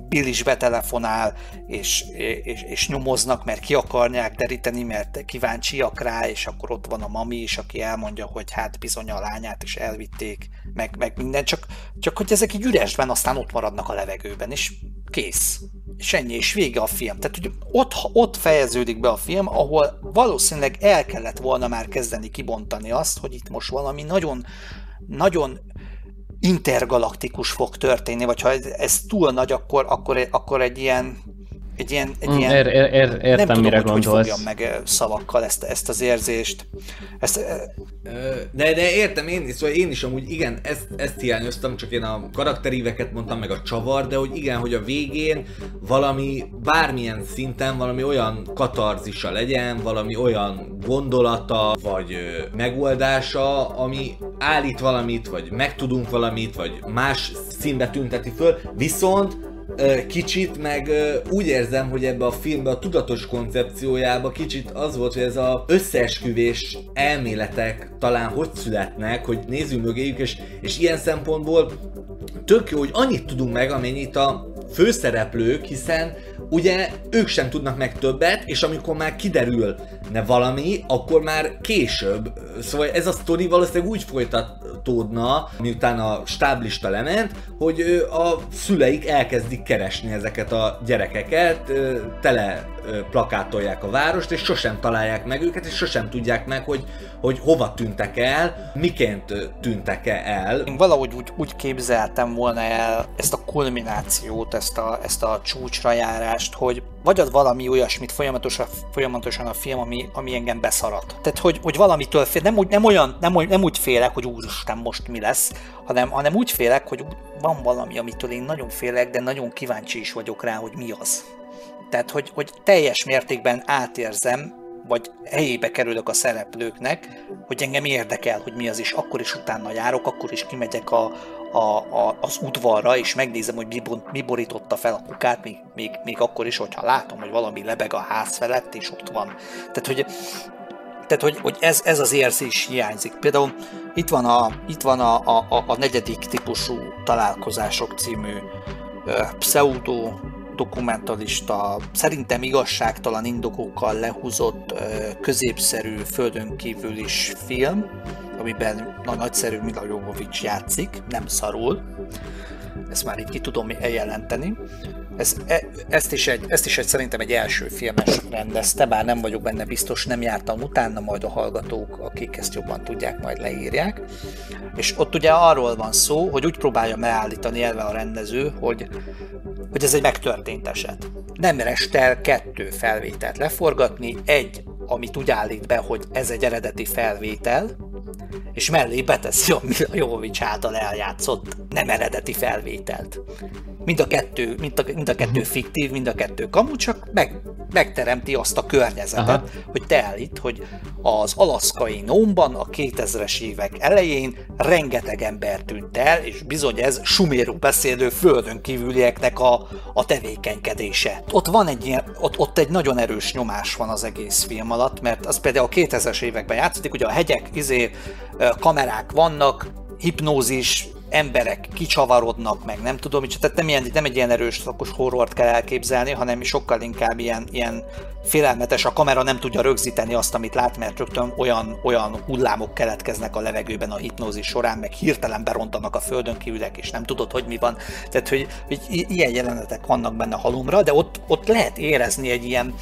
Bill is betelefonál, és, és, és nyomoznak, mert ki akarják deríteni, mert kíváncsiak rá, és akkor ott van a mami is, aki elmondja, hogy hát bizony a lányát is elvitték, meg, meg minden, csak, csak hogy ezek így üresben aztán ott maradnak a levegőben, és kész. És ennyi, és vége a film. Tehát, hogy ott, ott fejeződik be a film, ahol valószínűleg el kellett volna már kezdeni kibontani azt, hogy itt most valami nagyon, nagyon intergalaktikus fog történni, vagy ha ez, ez túl nagy, akkor, akkor, akkor egy ilyen egy ilyen, egy Mm, ilyen ér- ér- ér- értem, nem tudom, mire hogy, hogy gondolsz. fogjam meg szavakkal ezt, ezt az érzést. Ezt, De, de értem én is, szóval én is amúgy igen, ezt, ezt hiányoztam, csak én a karakteríveket mondtam, meg a csavar, de hogy igen, hogy a végén valami, bármilyen szinten valami olyan katarzisa legyen, valami olyan gondolata, vagy megoldása, ami állít valamit, vagy megtudunk valamit, vagy más színbe tünteti föl, viszont kicsit meg úgy érzem, hogy ebbe a filmbe a tudatos koncepciójába kicsit az volt, hogy ez a összeesküvés elméletek talán hogy születnek, hogy nézzünk mögéjük, és, és ilyen szempontból tök jó, hogy annyit tudunk meg, amennyit a főszereplők, hiszen ugye ők sem tudnak meg többet, és amikor már kiderül ne valami, akkor már később. Szóval ez a sztori valószínűleg úgy folytatódna, miután a stáblista lement, hogy a szüleik elkezdik keresni ezeket a gyerekeket, tele plakátolják a várost, és sosem találják meg őket, és sosem tudják meg, hogy, hogy hova tűntek el, miként tűntek el. Én valahogy úgy, úgy képzeltem volna el ezt a kulminációt, ezt a, ezt a csúcsra járást, hogy vagy ad valami olyasmit folyamatosan, folyamatosan a film, ami, ami engem beszarat. Tehát, hogy, hogy valamitől fél, nem, úgy, nem, olyan, nem, nem úgy félek, hogy úristen, most mi lesz, hanem, hanem úgy félek, hogy van valami, amitől én nagyon félek, de nagyon kíváncsi is vagyok rá, hogy mi az. Tehát, hogy, hogy teljes mértékben átérzem, vagy helyébe kerülök a szereplőknek, hogy engem érdekel, hogy mi az is, akkor is utána járok, akkor is kimegyek a, a, a, az udvarra, és megnézem, hogy mi, mi borította fel a kukát, még, még, még akkor is, hogyha látom, hogy valami lebeg a ház felett, és ott van. Tehát, hogy tehát, hogy, hogy ez, ez az érzés hiányzik. Például itt van a, itt van a, a, a- negyedik típusú találkozások című pseudo dokumentalista, szerintem igazságtalan indokokkal lehúzott középszerű földön kívül is film, amiben a nagyszerű Mila Jovovich játszik, nem szarul. Ezt már így ki tudom eljelenteni. Ez, e, ezt, is egy, ezt is egy szerintem egy első filmes rendezte, bár nem vagyok benne biztos, nem jártam utána, majd a hallgatók, akik ezt jobban tudják, majd leírják. És ott ugye arról van szó, hogy úgy próbálja megállítani elve a rendező, hogy, hogy ez egy megtörtént eset. Nem restel kettő felvételt leforgatni, egy, amit úgy állít be, hogy ez egy eredeti felvétel, és mellé beteszi a Mila Jovovich által eljátszott nem eredeti felvételt. Mind a kettő, mind a, mind a kettő fiktív, mind a kettő kamu, csak meg, megteremti azt a környezetet, Aha. hogy te állít, hogy az alaszkai nómban a 2000-es évek elején rengeteg ember tűnt el, és bizony ez suméru beszélő földön kívülieknek a, a tevékenykedése. Ott van egy ilyen, ott, ott egy nagyon erős nyomás van az egész film alatt, mert az például a 2000-es években játszódik, ugye a hegyek, izé, kamerák vannak, hipnózis, emberek kicsavarodnak, meg nem tudom, tehát nem, ilyen, nem egy ilyen erős szakos horrort kell elképzelni, hanem sokkal inkább ilyen, ilyen félelmetes, a kamera nem tudja rögzíteni azt, amit lát, mert rögtön olyan, olyan hullámok keletkeznek a levegőben a hipnózis során, meg hirtelen berontanak a földön kívülek, és nem tudod, hogy mi van. Tehát, hogy, hogy ilyen jelenetek vannak benne halomra, de ott, ott lehet érezni egy ilyen,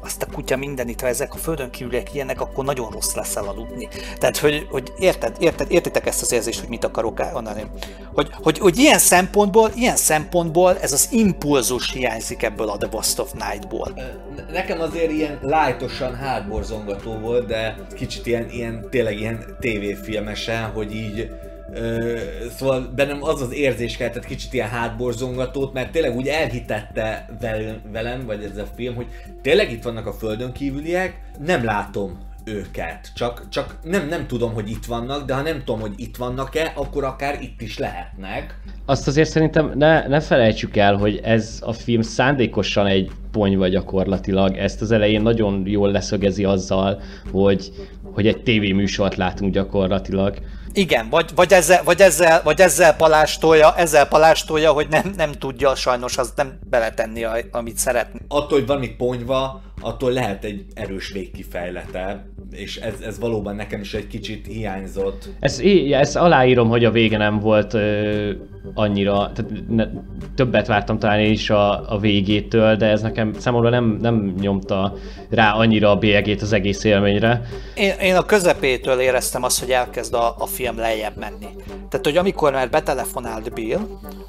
azt a kutya mindenit, ha ezek a földön kívüliek ilyenek, akkor nagyon rossz leszel aludni. Tehát, hogy, hogy érted, érted, értitek ezt az érzést, hogy mit akarok elmondani? Hogy, hogy, hogy ilyen szempontból, ilyen szempontból ez az impulzus hiányzik ebből a The Ghost of Night-ból. Ne- Nekem azért ilyen lájtosan hátborzongató volt, de kicsit ilyen, ilyen tényleg ilyen tévéfilmesen, hogy így Ö, szóval bennem az az érzés keltett kicsit ilyen hátborzongatót, mert tényleg úgy elhitette vel- velem, vagy ez a film, hogy tényleg itt vannak a földön kívüliek, nem látom őket, csak, csak nem, nem tudom, hogy itt vannak, de ha nem tudom, hogy itt vannak-e, akkor akár itt is lehetnek. Azt azért szerintem ne, ne felejtsük el, hogy ez a film szándékosan egy ponyva gyakorlatilag. Ezt az elején nagyon jól leszögezi azzal, hogy, hogy egy tévéműsort látunk gyakorlatilag. Igen, vagy, vagy, ezzel, vagy, ezzel, vagy ezzel palástolja, ezzel palástolja, hogy nem, nem tudja sajnos azt nem beletenni, a- amit szeretne. attól, hogy valami ponyva, attól lehet egy erős végkifejlete. és ez, ez valóban nekem is egy kicsit hiányzott. Ez, ezt aláírom, hogy a vége nem volt ö, annyira, tehát ne, többet vártam talán én is a, a végétől, de ez nekem számomra nem, nem nyomta rá annyira a bélyegét az egész élményre. Én, én a közepétől éreztem azt, hogy elkezd a, a film lejjebb menni. Tehát, hogy amikor már betelefonált Bill,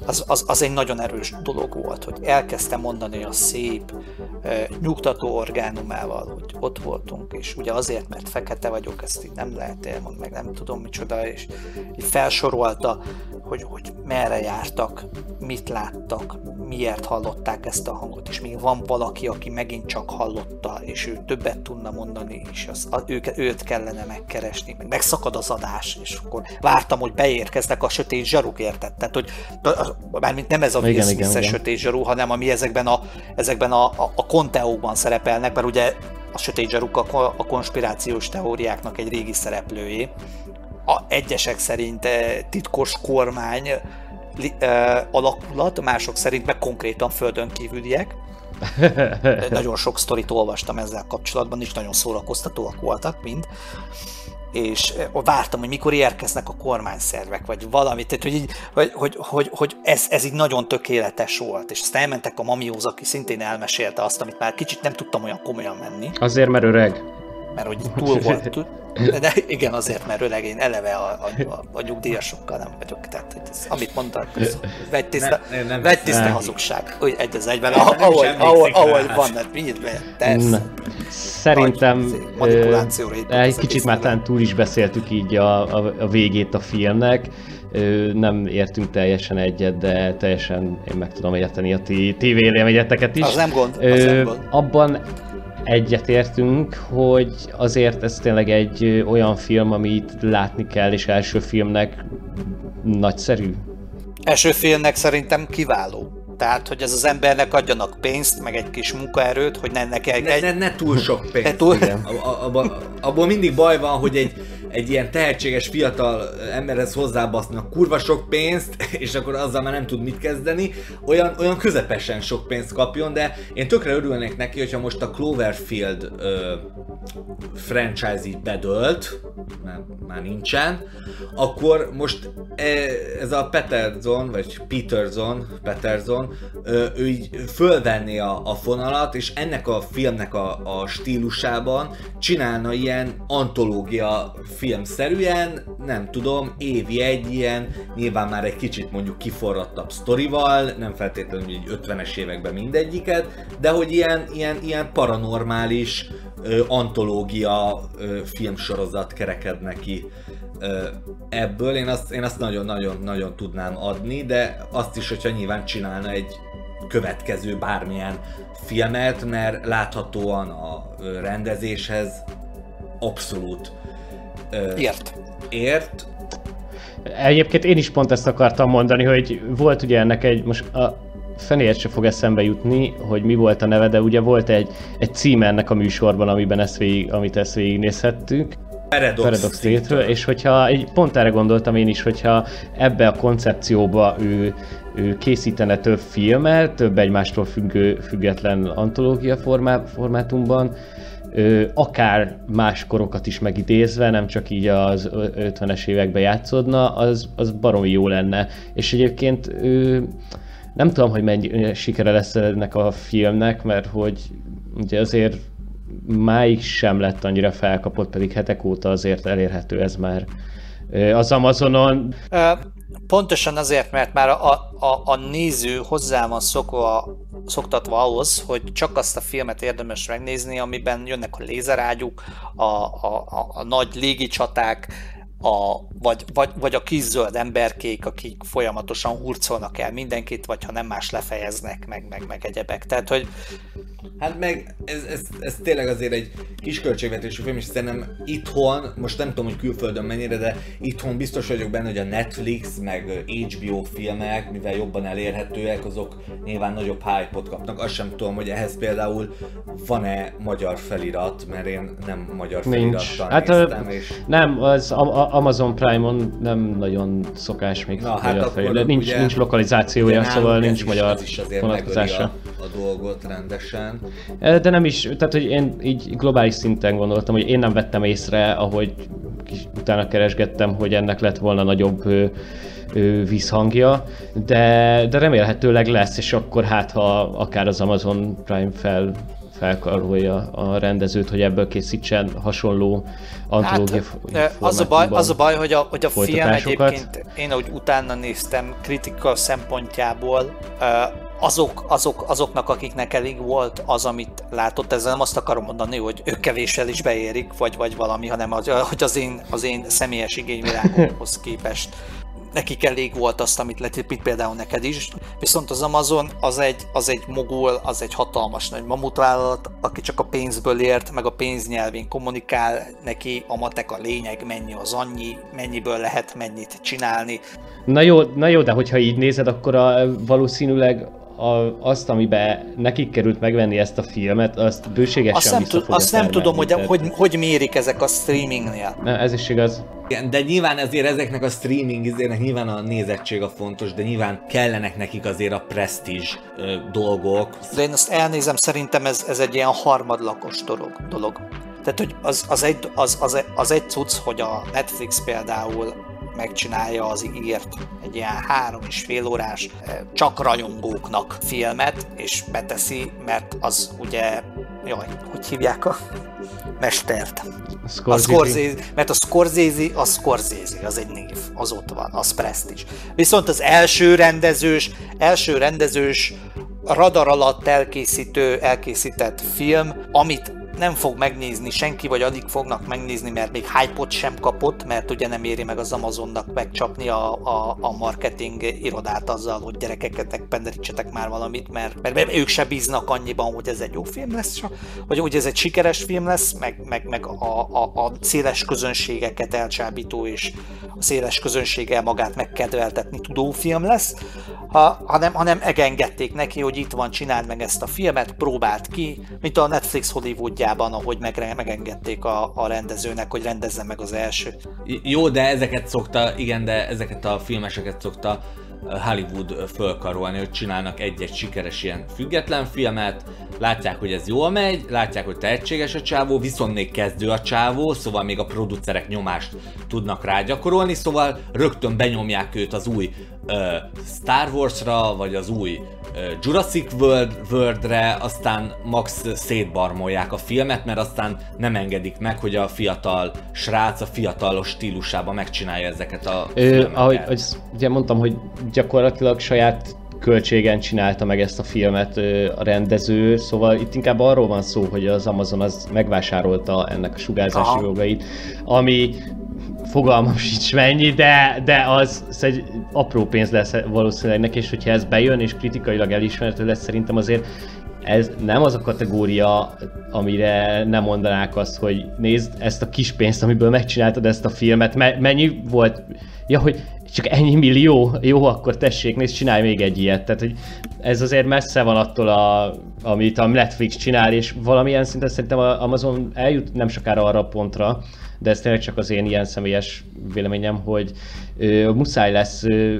az, az, az egy nagyon erős dolog volt, hogy elkezdte mondani a szép, nyugtató orgánumával, hogy ott voltunk, és ugye azért, mert fekete vagyok, ezt így nem lehet elmondani, meg nem tudom micsoda, és így felsorolta, hogy, hogy merre jártak, mit láttak, miért hallották ezt a hangot, és még van valaki, aki megint csak hallotta, és ő többet tudna mondani, és az, őket, őt kellene megkeresni, meg megszakad az adás, és akkor vártam, hogy beérkeznek a sötét zsaruk, érted? Tehát, hogy mármint nem ez a igen, igen. sötét zsarú, hanem ami ezekben a, ezekben a, a, a konteókban szerepelnek, mert ugye a sötét zsaruk a, a konspirációs teóriáknak egy régi szereplőjé. A egyesek szerint eh, titkos kormány eh, alakulat, mások szerint meg konkrétan földön kívüliek. Nagyon sok sztorit olvastam ezzel kapcsolatban, és nagyon szórakoztatóak voltak mind és vártam, hogy mikor érkeznek a kormányszervek, vagy valamit, tehát hogy, így, hogy, hogy, hogy, hogy ez, ez így nagyon tökéletes volt, és aztán elmentek a mamióz, aki szintén elmesélte azt, amit már kicsit nem tudtam olyan komolyan menni. Azért, mert öreg. Mert hogy túl volt, de igen, azért, mert öreg, én eleve a, a, a, a nyugdíjasokkal nem vagyok, tehát hogy ez, amit mondtak, vegy tiszta, nem, nem, vegy tiszta nem. hazugság, úgy egy az egyben, ahogy, ahogy, ahogy van, hát mindjárt be, Szerintem ö, egy kicsit már talán túl is beszéltük így a, a, a végét a filmnek, nem értünk teljesen egyet, de teljesen én meg tudom érteni a ti, ti véleményeteket is. Az nem gond, az ö, nem gond. Abban egyetértünk, hogy azért ez tényleg egy olyan film, amit látni kell, és első filmnek nagyszerű. Első filmnek szerintem kiváló. Tehát, hogy ez az embernek adjanak pénzt, meg egy kis munkaerőt, hogy ne, ne kell... Ne, egy... ne, ne túl sok pénzt. Ne túl... Abban abba mindig baj van, hogy egy, egy ilyen tehetséges fiatal emberhez hozzábasznak kurva sok pénzt, és akkor azzal már nem tud mit kezdeni, olyan, olyan közepesen sok pénzt kapjon, de én tökre örülnék neki, hogyha most a Cloverfield ö, franchise így bedölt, mert már nincsen, akkor most e, ez a Peterson, vagy Peterson, Peterson, ö, ő így fölvenné a, a fonalat, és ennek a filmnek a, a stílusában csinálna ilyen antológia filmszerűen, nem tudom, évi egy ilyen, nyilván már egy kicsit mondjuk kiforrattabb sztorival, nem feltétlenül egy 50-es években mindegyiket, de hogy ilyen, ilyen, ilyen paranormális ö, antológia ö, filmsorozat kerekedne ki ö, ebből. Én azt, én azt nagyon-nagyon-nagyon tudnám adni, de azt is, hogyha nyilván csinálna egy következő bármilyen filmet, mert láthatóan a rendezéshez abszolút ért. Ért. Egyébként én is pont ezt akartam mondani, hogy volt ugye ennek egy, most a fenéért se fog eszembe jutni, hogy mi volt a neve, de ugye volt egy, egy cím ennek a műsorban, amiben ezt végig, amit ezt végignézhettük. Paradox, Paradox Theatre, és hogyha, egy, pont erre gondoltam én is, hogyha ebbe a koncepcióba ő, ő készítene több filmet, több egymástól függő, független antológia formá, formátumban, ö, akár más korokat is megidézve, nem csak így az 50-es években játszódna, az, az baromi jó lenne. És egyébként nem tudom, hogy mennyi sikere lesz ennek a filmnek, mert hogy ugye azért máig sem lett annyira felkapott, pedig hetek óta azért elérhető ez már az Amazonon. Pontosan azért, mert már a, a, a néző hozzá van szokva, szoktatva ahhoz, hogy csak azt a filmet érdemes megnézni, amiben jönnek a lézerágyuk, a, a, a, a nagy légicsaták, a, vagy, vagy, vagy a kis zöld emberkék, akik folyamatosan hurcolnak el mindenkit, vagy ha nem más lefejeznek, meg, meg, meg egyebek. Tehát, hogy Hát meg ez, ez, ez tényleg azért egy kis költségvetésű film, és szerintem itthon, most nem tudom, hogy külföldön mennyire, de itthon biztos vagyok benne, hogy a Netflix, meg HBO filmek, mivel jobban elérhetőek, azok nyilván nagyobb hype-ot kapnak. Azt sem tudom, hogy ehhez például van-e magyar felirat, mert én nem magyar felirattal hát, néztem, és... Nem, az Amazon Prime-on nem nagyon szokás még Na, hát magyar felirat. Nincs, nincs lokalizációja, szóval nincs magyar vonatkozása. a dolgot rendesen. De nem is, tehát hogy én így globális szinten gondoltam, hogy én nem vettem észre, ahogy utána keresgettem, hogy ennek lett volna nagyobb vízhangja, de, de remélhetőleg lesz, és akkor hát ha akár az Amazon Prime fel felkarolja a rendezőt, hogy ebből készítsen hasonló antológia hát, az, a baj, az a baj, hogy a, hogy a film egyébként, én ahogy utána néztem, kritika szempontjából, azok, azok, azoknak, akiknek elég volt az, amit látott, ezzel nem azt akarom mondani, hogy ők kevéssel is beérik, vagy, vagy valami, hanem az, hogy az én, az én személyes igényvilágomhoz képest nekik elég volt azt, amit letépít például neked is. Viszont az Amazon az egy, az egy mogul, az egy hatalmas nagy mamutvállalat, aki csak a pénzből ért, meg a pénznyelvén kommunikál, neki a matek a lényeg, mennyi az annyi, mennyiből lehet mennyit csinálni. Na jó, na jó de hogyha így nézed, akkor a, valószínűleg a, azt, amiben nekik került megvenni ezt a filmet, azt bőségesen azt nem, tud, azt nem tudom, hogy, hogy, hogy mérik ezek a streamingnél. Na, ez is igaz. Igen, de nyilván ezért ezeknek a streaming izének nyilván a nézettség a fontos, de nyilván kellenek nekik azért a presztízs dolgok. De én azt elnézem, szerintem ez, ez egy ilyen harmadlakos dolog. dolog. Tehát, hogy az, az, egy, az, az, az egy cucc, hogy a Netflix például megcsinálja az írt egy ilyen három és fél órás eh, csak rajongóknak filmet, és beteszi, mert az ugye, jaj, hogy hívják a mestert? Scorsese. A Scorsese, mert a Scorsese, a Scorsese, az egy név, az ott van, az presztis. Viszont az első rendezős, első rendezős radar alatt elkészítő, elkészített film, amit nem fog megnézni senki, vagy addig fognak megnézni, mert még hype sem kapott, mert ugye nem éri meg az Amazonnak megcsapni a, a, a marketing irodát azzal, hogy gyerekeket penderítsetek már valamit, mert, mert ők se bíznak annyiban, hogy ez egy jó film lesz, vagy hogy ez egy sikeres film lesz, meg, meg, meg a, a, a széles közönségeket elcsábító és a széles közönséggel magát megkedveltetni tudó film lesz, ha, hanem, hanem egengedték neki, hogy itt van, csináld meg ezt a filmet, próbált ki, mint a Netflix Hollywoodjában Amerikában, ahogy meg, megengedték a, a rendezőnek, hogy rendezze meg az első. Jó, de ezeket szokta, igen, de ezeket a filmeseket szokta Hollywood fölkarolni, hogy csinálnak egy-egy sikeres ilyen független filmet, látják, hogy ez jól megy, látják, hogy tehetséges a csávó, viszont még kezdő a csávó, szóval még a producerek nyomást tudnak rágyakorolni, szóval rögtön benyomják őt az új Star Wars-ra, vagy az új Jurassic World, World-re, aztán max szétbarmolják a filmet, mert aztán nem engedik meg, hogy a fiatal srác a fiatalos stílusában megcsinálja ezeket a Ö, filmeket. Ahogy, ahogy ugye mondtam, hogy gyakorlatilag saját költségen csinálta meg ezt a filmet a rendező, szóval itt inkább arról van szó, hogy az Amazon az megvásárolta ennek a sugárzási Aha. jogait, ami fogalmam sincs mennyi, de, de az, az egy apró pénz lesz valószínűleg neki, és hogyha ez bejön és kritikailag elismerhető lesz, szerintem azért ez nem az a kategória, amire nem mondanák azt, hogy nézd ezt a kis pénzt, amiből megcsináltad ezt a filmet, mennyi volt, ja, hogy csak ennyi millió, jó, akkor tessék, nézd, csinálj még egy ilyet. Tehát, hogy ez azért messze van attól, a, amit a Netflix csinál, és valamilyen szinten szerintem a Amazon eljut nem sokára arra a pontra, de ez tényleg csak az én ilyen személyes véleményem, hogy ö, muszáj lesz ö,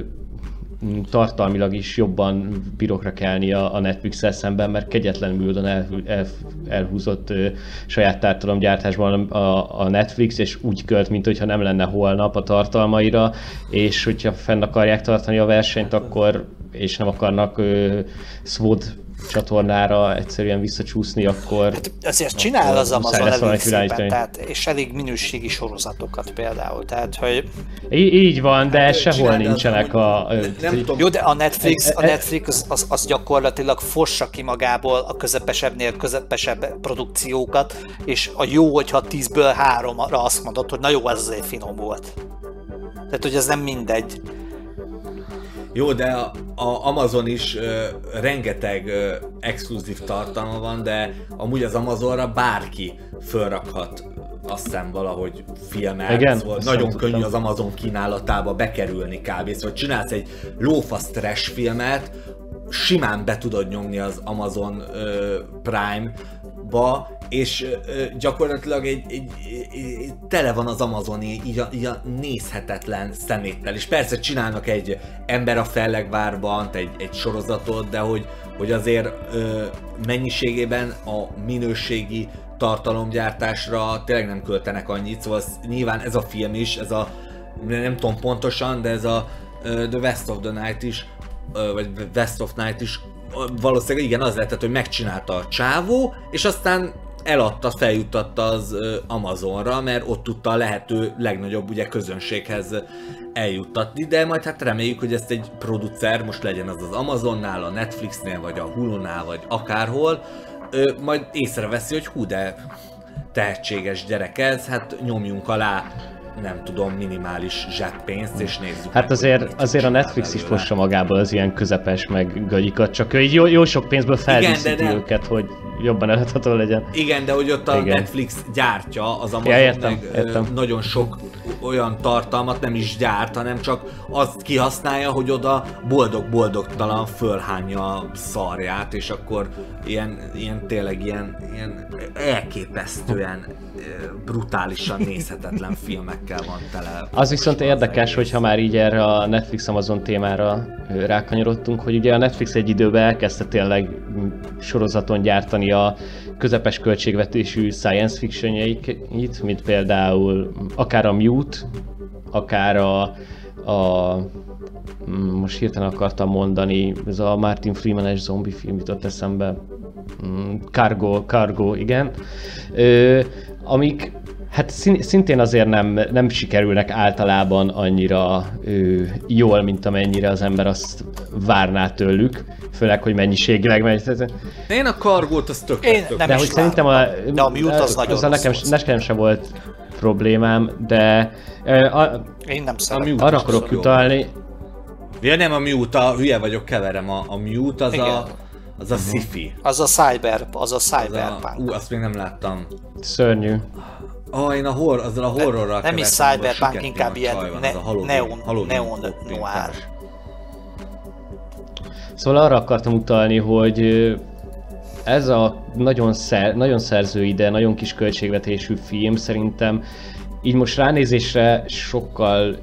tartalmilag is jobban birokra kelni a, a Netflix-el szemben, mert kegyetlen módon el, el, elhúzott ö, saját tartalomgyártásban a, a Netflix, és úgy költ, mint hogyha nem lenne holnap a tartalmaira, és hogyha fenn akarják tartani a versenyt, akkor és nem akarnak ö, SWOD csatornára egyszerűen visszacsúszni, akkor... Hát azért csinál az Amazon elég szépen, tehát, és elég minőségi sorozatokat például, tehát hogy... Í- így van, de hát, sehol nincsenek a... Nem, nem tudom. Jó, de a Netflix, a Netflix az, az, az gyakorlatilag fossa ki magából a közepesebbnél közepesebb produkciókat, és a jó, hogyha tízből háromra azt mondod, hogy na jó, ez azért finom volt. Tehát, hogy ez nem mindegy. Jó, de a, a Amazon is ö, rengeteg ö, exkluzív tartalma van, de amúgy az Amazonra bárki fölrakhat azt hiszem valahogy filmet, Igen, szóval nagyon könnyű tudtam. az Amazon kínálatába bekerülni kb. Szóval csinálsz egy lófasz trash filmet, simán be tudod nyomni az Amazon ö, Prime ba és ö, gyakorlatilag egy, egy, egy, tele van az Amazoni így a, így a nézhetetlen szeméttel. És persze csinálnak egy ember a fellegvárban, egy, egy sorozatot, de hogy, hogy azért ö, mennyiségében a minőségi tartalomgyártásra tényleg nem költenek annyit, szóval nyilván ez a film is, ez a nem tudom pontosan, de ez a The West of the Night is, vagy West of Night is valószínűleg igen, az lehetett, hogy megcsinálta a csávó, és aztán eladta, feljuttatta az Amazonra, mert ott tudta a lehető legnagyobb ugye közönséghez eljuttatni, de majd hát reméljük, hogy ezt egy producer, most legyen az az Amazonnál, a Netflixnél, vagy a Hulu-nál, vagy akárhol, majd észreveszi, hogy hú, de tehetséges gyerek ez, hát nyomjunk alá nem tudom, minimális zseppénzt, és nézzük. Hát azért, azért a Netflix is fossa magából az ilyen közepes meg gagyikat, csak ő jó, jó sok pénzből felviszíti őket, hogy jobban eladható legyen. Igen, de hogy ott a Igen. Netflix gyártja, az Amazon ja, értem, meg értem. nagyon sok olyan tartalmat nem is gyárt, hanem csak azt kihasználja, hogy oda boldog-boldogtalan fölhányja a szarját, és akkor ilyen, ilyen tényleg ilyen, ilyen elképesztően brutálisan nézhetetlen filmekkel van tele. Az viszont érdekes, hogy ha már így erre a Netflix Amazon témára rákanyarodtunk, hogy ugye a Netflix egy időben elkezdte tényleg sorozaton gyártani a közepes költségvetésű science fictionjeit, mint például akár a Mute, akár a, a mm, most hirtelen akartam mondani, ez a Martin Freeman-es zombi film jutott eszembe, mm, Cargo, Cargo, igen, ö, amik hát szintén azért nem, nem sikerülnek általában annyira ö, jól, mint amennyire az ember azt várná tőlük, főleg, hogy mennyiségileg megy. Én a kargót az tök, Én tök nem De hogy szerintem a, de a mute az, az nagyon nekem, nekem sem volt problémám, de a, Én nem szeretem. Arra akarok utalni. Ja nem a mute, a hülye vagyok, keverem. A, a mute az Igen. a az a uh-huh. sci-fi. Az a cyber, az a cyberpunk. Ú, azt még nem láttam. Szörnyű. Ah, én a horror, azzal a horrorral Nem is cyberpunk, inkább ilyen ne, neon, neon, neon noir. Szóval arra akartam utalni, hogy ez a nagyon, szer, nagyon szerzői, de nagyon kis költségvetésű film szerintem így most ránézésre sokkal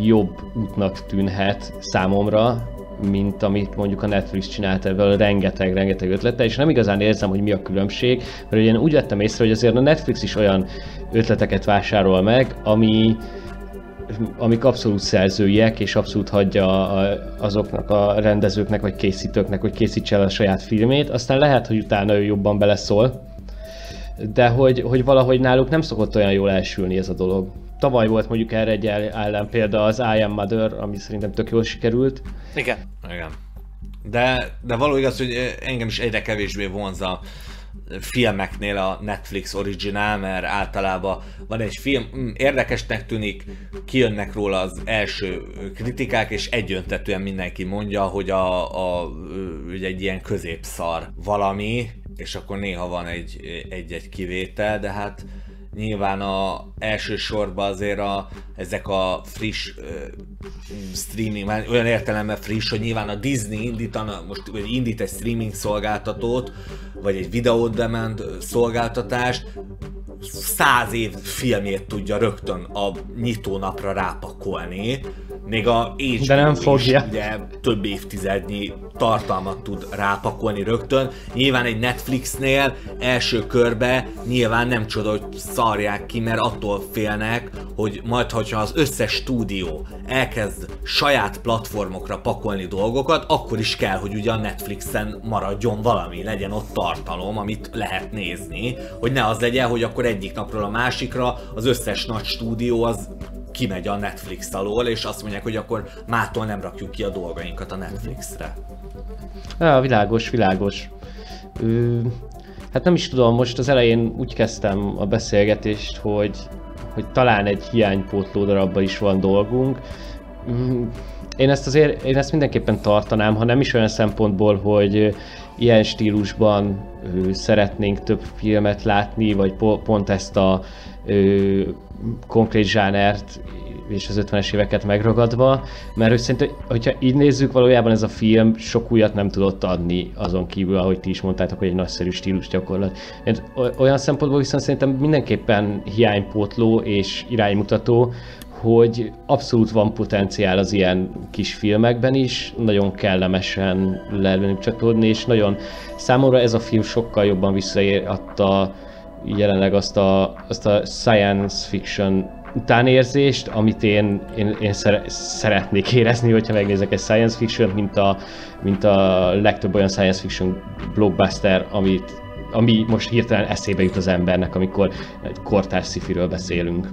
jobb útnak tűnhet számomra, mint amit mondjuk a Netflix csinált ebből rengeteg-rengeteg ötlettel, és nem igazán érzem, hogy mi a különbség, mert én úgy vettem észre, hogy azért a Netflix is olyan ötleteket vásárol meg, ami amik abszolút szerzőiek, és abszolút hagyja azoknak a rendezőknek, vagy készítőknek, hogy készítse el a saját filmét, aztán lehet, hogy utána ő jobban beleszól, de hogy, hogy valahogy náluk nem szokott olyan jól elsülni ez a dolog. Tavaly volt mondjuk erre egy ellenpélda az I Am Mother, ami szerintem tök jól sikerült. Igen. Igen. De, de való igaz, hogy engem is egyre kevésbé vonza filmeknél a Netflix originál, mert általában van egy film, hm, érdekesnek tűnik, kijönnek róla az első kritikák, és egyöntetően mindenki mondja, hogy a, a, ugye egy ilyen középszar valami, és akkor néha van egy, egy-egy kivétel, de hát nyilván a elsősorban azért a, ezek a friss uh, streaming, már olyan értelemben friss, hogy nyilván a Disney indítana, most vagy indít egy streaming szolgáltatót, vagy egy video demand szolgáltatást, száz év filmjét tudja rögtön a nyitónapra rápakolni, még a HBO De nem fogja. Is, ugye több évtizednyi tartalmat tud rápakolni rögtön. Nyilván egy Netflixnél első körbe nyilván nem csoda, hogy szarják ki, mert attól félnek, hogy majd, hogyha az összes stúdió elkezd saját platformokra pakolni dolgokat, akkor is kell, hogy ugye a Netflixen maradjon valami, legyen ott tartalom, amit lehet nézni, hogy ne az legyen, hogy akkor egyik napról a másikra az összes nagy stúdió az kimegy a Netflix alól, és azt mondják, hogy akkor mától nem rakjuk ki a dolgainkat a Netflixre. Ja, világos, világos. Ö, hát nem is tudom, most az elején úgy kezdtem a beszélgetést, hogy, hogy talán egy hiánypótló darabban is van dolgunk. Mm, én ezt azért, én ezt mindenképpen tartanám, ha nem is olyan szempontból, hogy ilyen stílusban szeretnénk több filmet látni, vagy po- pont ezt a konkrét zsánert és az 50-es éveket megragadva, mert hogy szerintem, hogyha így nézzük, valójában ez a film sok újat nem tudott adni azon kívül, ahogy ti is mondtátok, hogy egy nagyszerű stílus gyakorlat. Olyan szempontból viszont szerintem mindenképpen hiánypótló és iránymutató, hogy abszolút van potenciál az ilyen kis filmekben is, nagyon kellemesen lehet csatolni, és nagyon számomra ez a film sokkal jobban visszaadta jelenleg azt a, azt a science fiction utánérzést, amit én, én, én szeretnék érezni, hogyha megnézek egy science fiction mint a, mint a legtöbb olyan science fiction blockbuster, amit, ami most hirtelen eszébe jut az embernek, amikor egy kortárs szifiről beszélünk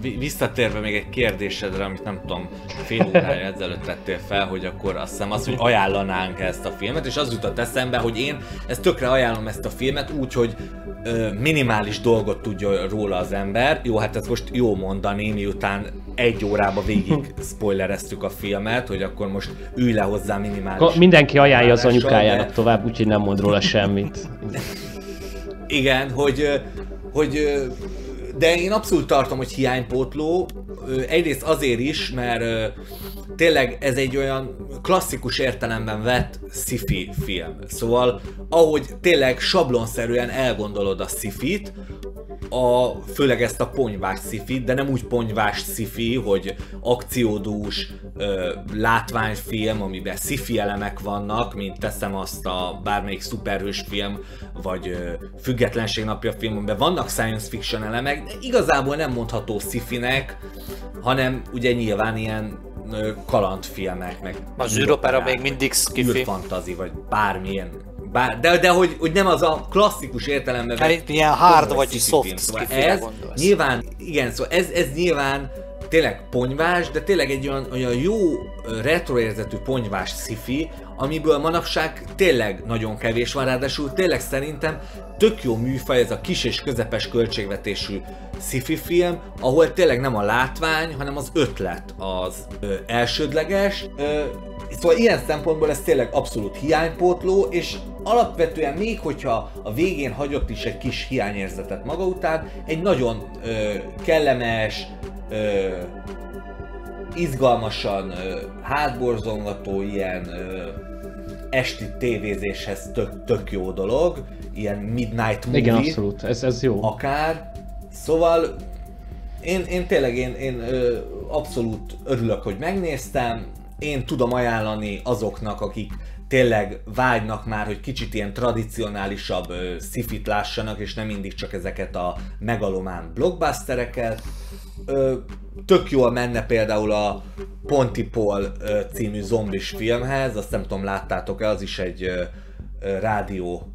visszatérve még egy kérdésedre, amit nem tudom, fél órája ezelőtt tettél fel, hogy akkor azt hiszem az, hogy ajánlanánk ezt a filmet, és az jutott eszembe, hogy én ezt tökre ajánlom ezt a filmet úgy, hogy ö, minimális dolgot tudja róla az ember. Jó, hát ez most jó mondani, miután egy órába végig spoilereztük a filmet, hogy akkor most ülj le hozzá minimális. Mindenki ajánlja az anyukájának de... tovább, úgyhogy nem mond róla semmit. Igen, hogy, hogy de én abszolút tartom, hogy hiánypótló. Egyrészt azért is, mert tényleg ez egy olyan klasszikus értelemben vett sci-fi film. Szóval, ahogy tényleg sablonszerűen elgondolod a sci-fit, a, főleg ezt a ponyvás sci de nem úgy ponyvás sci hogy akciódús ö, látványfilm, amiben sci elemek vannak, mint teszem azt a bármelyik szuperhős film, vagy ö, Függetlenség napja film, amiben vannak science fiction elemek, de igazából nem mondható sci hanem ugye nyilván ilyen kalandfilmek, meg az űropera még mindig skifi. fantazi, vagy bármilyen. Bár, de, de hogy, hogy nem az a klasszikus értelemben. Hát ilyen hard vagy soft szóval ez gondolsz. nyilván, igen, szóval ez, ez nyilván tényleg ponyvás, de tényleg egy olyan, olyan jó retroérzetű ponyvás sci amiből manapság tényleg nagyon kevés van, ráadásul tényleg szerintem tök jó műfaj ez a kis és közepes költségvetésű sci film, ahol tényleg nem a látvány, hanem az ötlet az ö, elsődleges. Ö, szóval ilyen szempontból ez tényleg abszolút hiánypótló, és alapvetően még hogyha a végén hagyott is egy kis hiányérzetet maga után, egy nagyon ö, kellemes, ö, izgalmasan, ö, hátborzongató, ilyen ö, esti tévézéshez tök, tök jó dolog, ilyen midnight movie. Igen, abszolút, ez, ez jó. Akár. Szóval én, én tényleg én, én ö, abszolút örülök, hogy megnéztem. Én tudom ajánlani azoknak, akik tényleg vágynak már, hogy kicsit ilyen tradicionálisabb szifit lássanak, és nem mindig csak ezeket a megalomán blockbustereket. Ö, tök jól menne például a Pontypool című zombis filmhez, azt nem tudom láttátok-e, az is egy ö, ö, rádió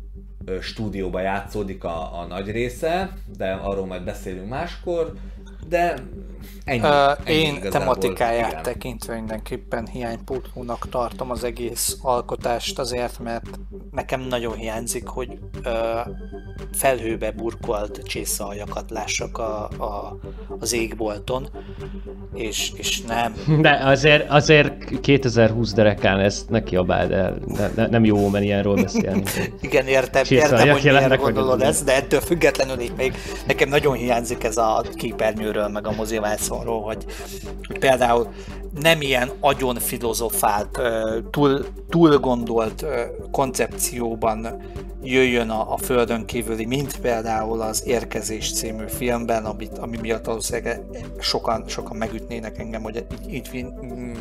stúdióba játszódik a, a nagy része, de arról majd beszélünk máskor, de ennyi. Uh, ennyi én tematikáját igen. tekintve mindenképpen hiánypótlónak tartom az egész alkotást azért, mert nekem nagyon hiányzik, hogy uh, felhőbe burkolt csészaljakat lássak a, a, az égbolton, és, és nem. De azért, azért 2020 derekán ezt ne kiabáld el, ne, ne, nem jó men ilyenről beszélni. Igen, értem, értem, hogy miért gondolod ezt, de ettől függetlenül így még nekem nagyon hiányzik ez a képernyőről, meg a hogy, hogy például nem ilyen agyon filozofált, túl, túl gondolt koncepcióban jöjjön a, a Földön kívüli, mint például az Érkezés című filmben, amit, ami miatt valószínűleg sokan, sokan megütnének engem, hogy így, így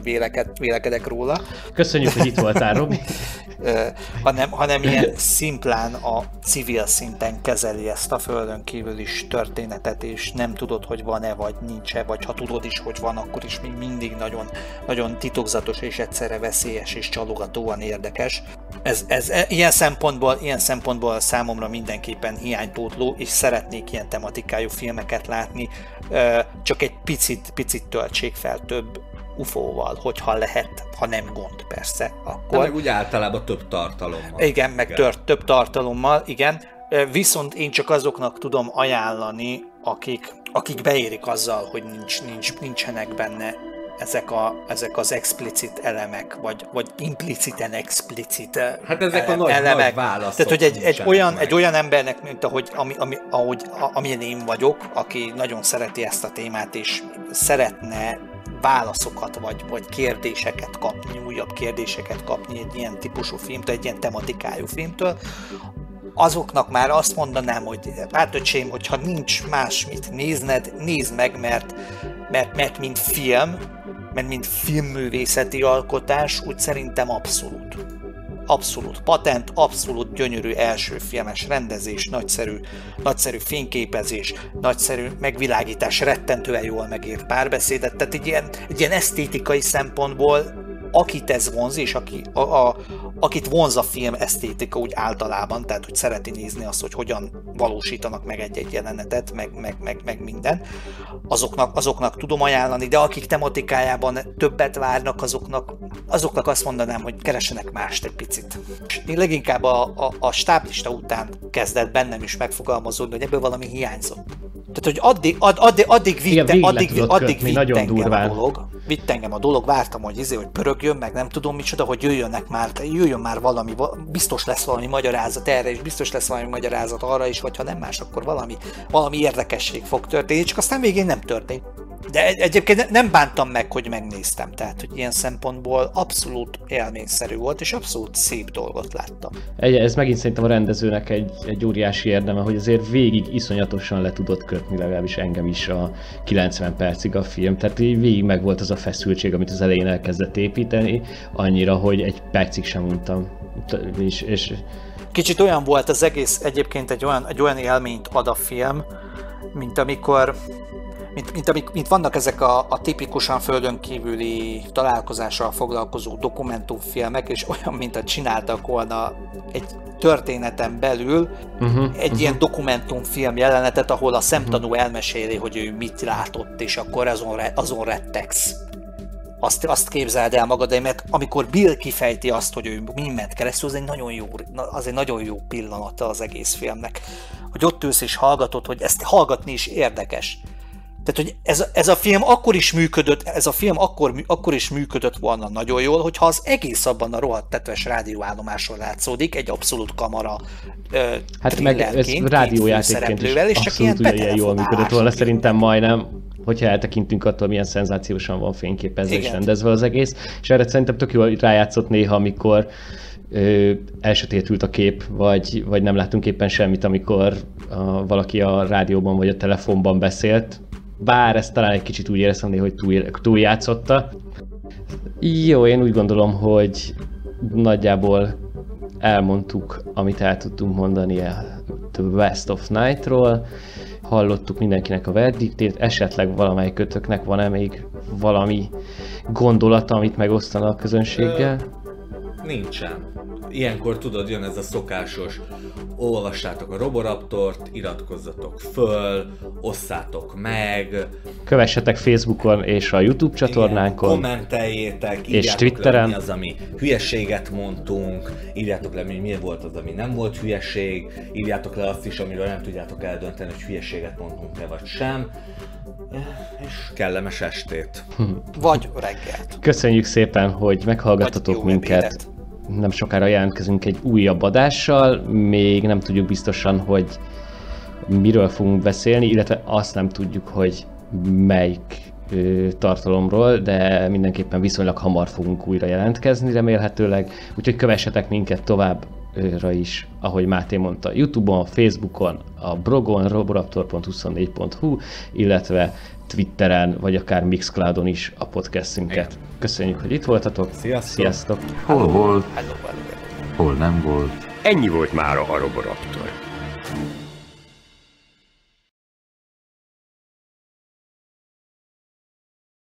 véleked, vélekedek róla. Köszönjük, hogy itt voltál, Robi. hanem, hanem ilyen szimplán a civil szinten kezeli ezt a Földön kívül is történetet, és nem tudod, hogy van-e, vagy nincs-e, vagy ha tudod is, hogy van, akkor is még mindig nagyon, nagyon titokzatos és egyszerre veszélyes és csalogatóan érdekes. Ez, ez, ez ilyen szempontból, ilyen szempontból számomra mindenképpen hiánypótló, és szeretnék ilyen tematikájú filmeket látni, csak egy picit, picit töltsék fel több UFO-val, hogyha lehet, ha nem gond persze. Akkor... De meg úgy általában több tartalommal. Igen, meg igen. Tört, több tartalommal, igen. Viszont én csak azoknak tudom ajánlani, akik, akik beérik azzal, hogy nincs, nincs, nincsenek benne ezek, a, ezek az explicit elemek, vagy, vagy impliciten explicit Hát ezek a nagy, elemek. nagy válaszok. Tehát, hogy egy, egy, olyan, meg. egy olyan embernek, mint ahogy, ami, ami, ahogy, a- amilyen én vagyok, aki nagyon szereti ezt a témát, és szeretne válaszokat, vagy, vagy kérdéseket kapni, újabb kérdéseket kapni egy ilyen típusú filmtől, egy ilyen tematikájú filmtől, azoknak már azt mondanám, hogy hát öcsém, hogyha nincs más mit nézned, nézd meg, mert, mert, mert mint film, mert mint filmművészeti alkotás, úgy szerintem abszolút. Abszolút patent, abszolút gyönyörű első filmes rendezés, nagyszerű, nagyszerű fényképezés, nagyszerű megvilágítás, rettentően jól megírt párbeszédet, tehát egy ilyen, egy ilyen esztétikai szempontból akit ez vonz, és aki, a, a, akit vonz a film esztétika úgy általában, tehát hogy szereti nézni azt, hogy hogyan valósítanak meg egy-egy jelenetet, meg, meg, meg, meg minden, azoknak, azoknak tudom ajánlani, de akik tematikájában többet várnak, azoknak, azoknak azt mondanám, hogy keresenek mást egy picit. Én leginkább a, a, a stáblista után kezdett bennem is megfogalmazódni, hogy ebből valami hiányzott. Tehát, hogy addig, add, addig, addig Igen, vitte, le addig, addig kötni, vitt nagyon engem durván. a dolog, vitt engem a dolog, vártam, hogy izé, hogy pörögjön, meg nem tudom micsoda, hogy jöjjönnek már, jöjjön már valami, va- biztos lesz valami magyarázat erre, és biztos lesz valami magyarázat arra is, vagy ha nem más, akkor valami, valami érdekesség fog történni, csak aztán végén nem történt. De egy- egyébként ne- nem bántam meg, hogy megnéztem, tehát hogy ilyen szempontból abszolút élményszerű volt, és abszolút szép dolgot láttam. Egy, ez megint szerintem a rendezőnek egy, egy óriási érdeme, hogy azért végig iszonyatosan le tudott kötni, legalábbis engem is a 90 percig a film. Tehát így végig meg volt az a feszültség, amit az elején elkezdett építeni, annyira, hogy egy percig sem untam. És, és Kicsit olyan volt az egész, egyébként egy olyan, egy olyan élményt ad a film, mint amikor mint, mint, amik, mint vannak ezek a, a tipikusan földön kívüli találkozással foglalkozó dokumentumfilmek, és olyan, mint a csináltak volna egy történeten belül uh-huh, egy uh-huh. ilyen dokumentumfilm jelenetet, ahol a szemtanú elmeséli, hogy ő mit látott, és akkor azon, re, azon rettegsz. Azt, azt képzeld el magad, mert amikor Bill kifejti azt, hogy ő mi ment keresztül, az egy nagyon jó, az egy nagyon jó pillanata az egész filmnek. Hogy ott ülsz és hallgatod, hogy ezt hallgatni is érdekes. Tehát, hogy ez, ez a film akkor is működött, ez a film akkor, akkor is működött volna nagyon jól, hogyha az egész abban a rohadt tetves rádióállomáson látszódik, egy abszolút kamara ö, hát meg ez rádiójátékként is és csak ilyen ugye jól működött volna, szerintem majdnem, hogyha eltekintünk attól, milyen szenzációsan van fényképezve és rendezve az egész, és erre szerintem tök jól rájátszott néha, amikor ö, elsötétült a kép, vagy, vagy nem láttunk éppen semmit, amikor a, valaki a rádióban vagy a telefonban beszélt, bár ezt talán egy kicsit úgy éreztem hogy túl, túljátszotta. Jó, én úgy gondolom, hogy nagyjából elmondtuk, amit el tudtunk mondani a The West of Night-ról, hallottuk mindenkinek a verdiktét, esetleg valamelyik kötöknek van-e még valami gondolata, amit megosztana a közönséggel? Nincsen. Ilyenkor tudod, jön ez a szokásos, olvassátok a Roboraptort, iratkozzatok föl, osszátok meg, Kövessetek Facebookon és a YouTube csatornánkon. kommenteljétek, És Twitteren. le, mi az, ami hülyeséget mondtunk, írjátok le, mi, mi volt az, ami nem volt hülyeség, írjátok le azt is, amiről nem tudjátok eldönteni, hogy hülyeséget mondtunk-e vagy sem, és kellemes estét. Vagy reggelt. Köszönjük szépen, hogy meghallgattatok minket. ebédet. Nem sokára jelentkezünk egy újabb adással, még nem tudjuk biztosan, hogy miről fogunk beszélni, illetve azt nem tudjuk, hogy melyik tartalomról, de mindenképpen viszonylag hamar fogunk újra jelentkezni remélhetőleg, úgyhogy kövessetek minket továbbra is, ahogy Máté mondta, Youtube-on, Facebookon, a blogon, roboraptor.24.hu, illetve Twitteren, vagy akár Mixcloudon is a podcastünket. Köszönjük, hogy itt voltatok. Sziasztok! Sziasztok! Hol volt, Hello, hello. hol nem volt. Ennyi volt már a Roboraptor.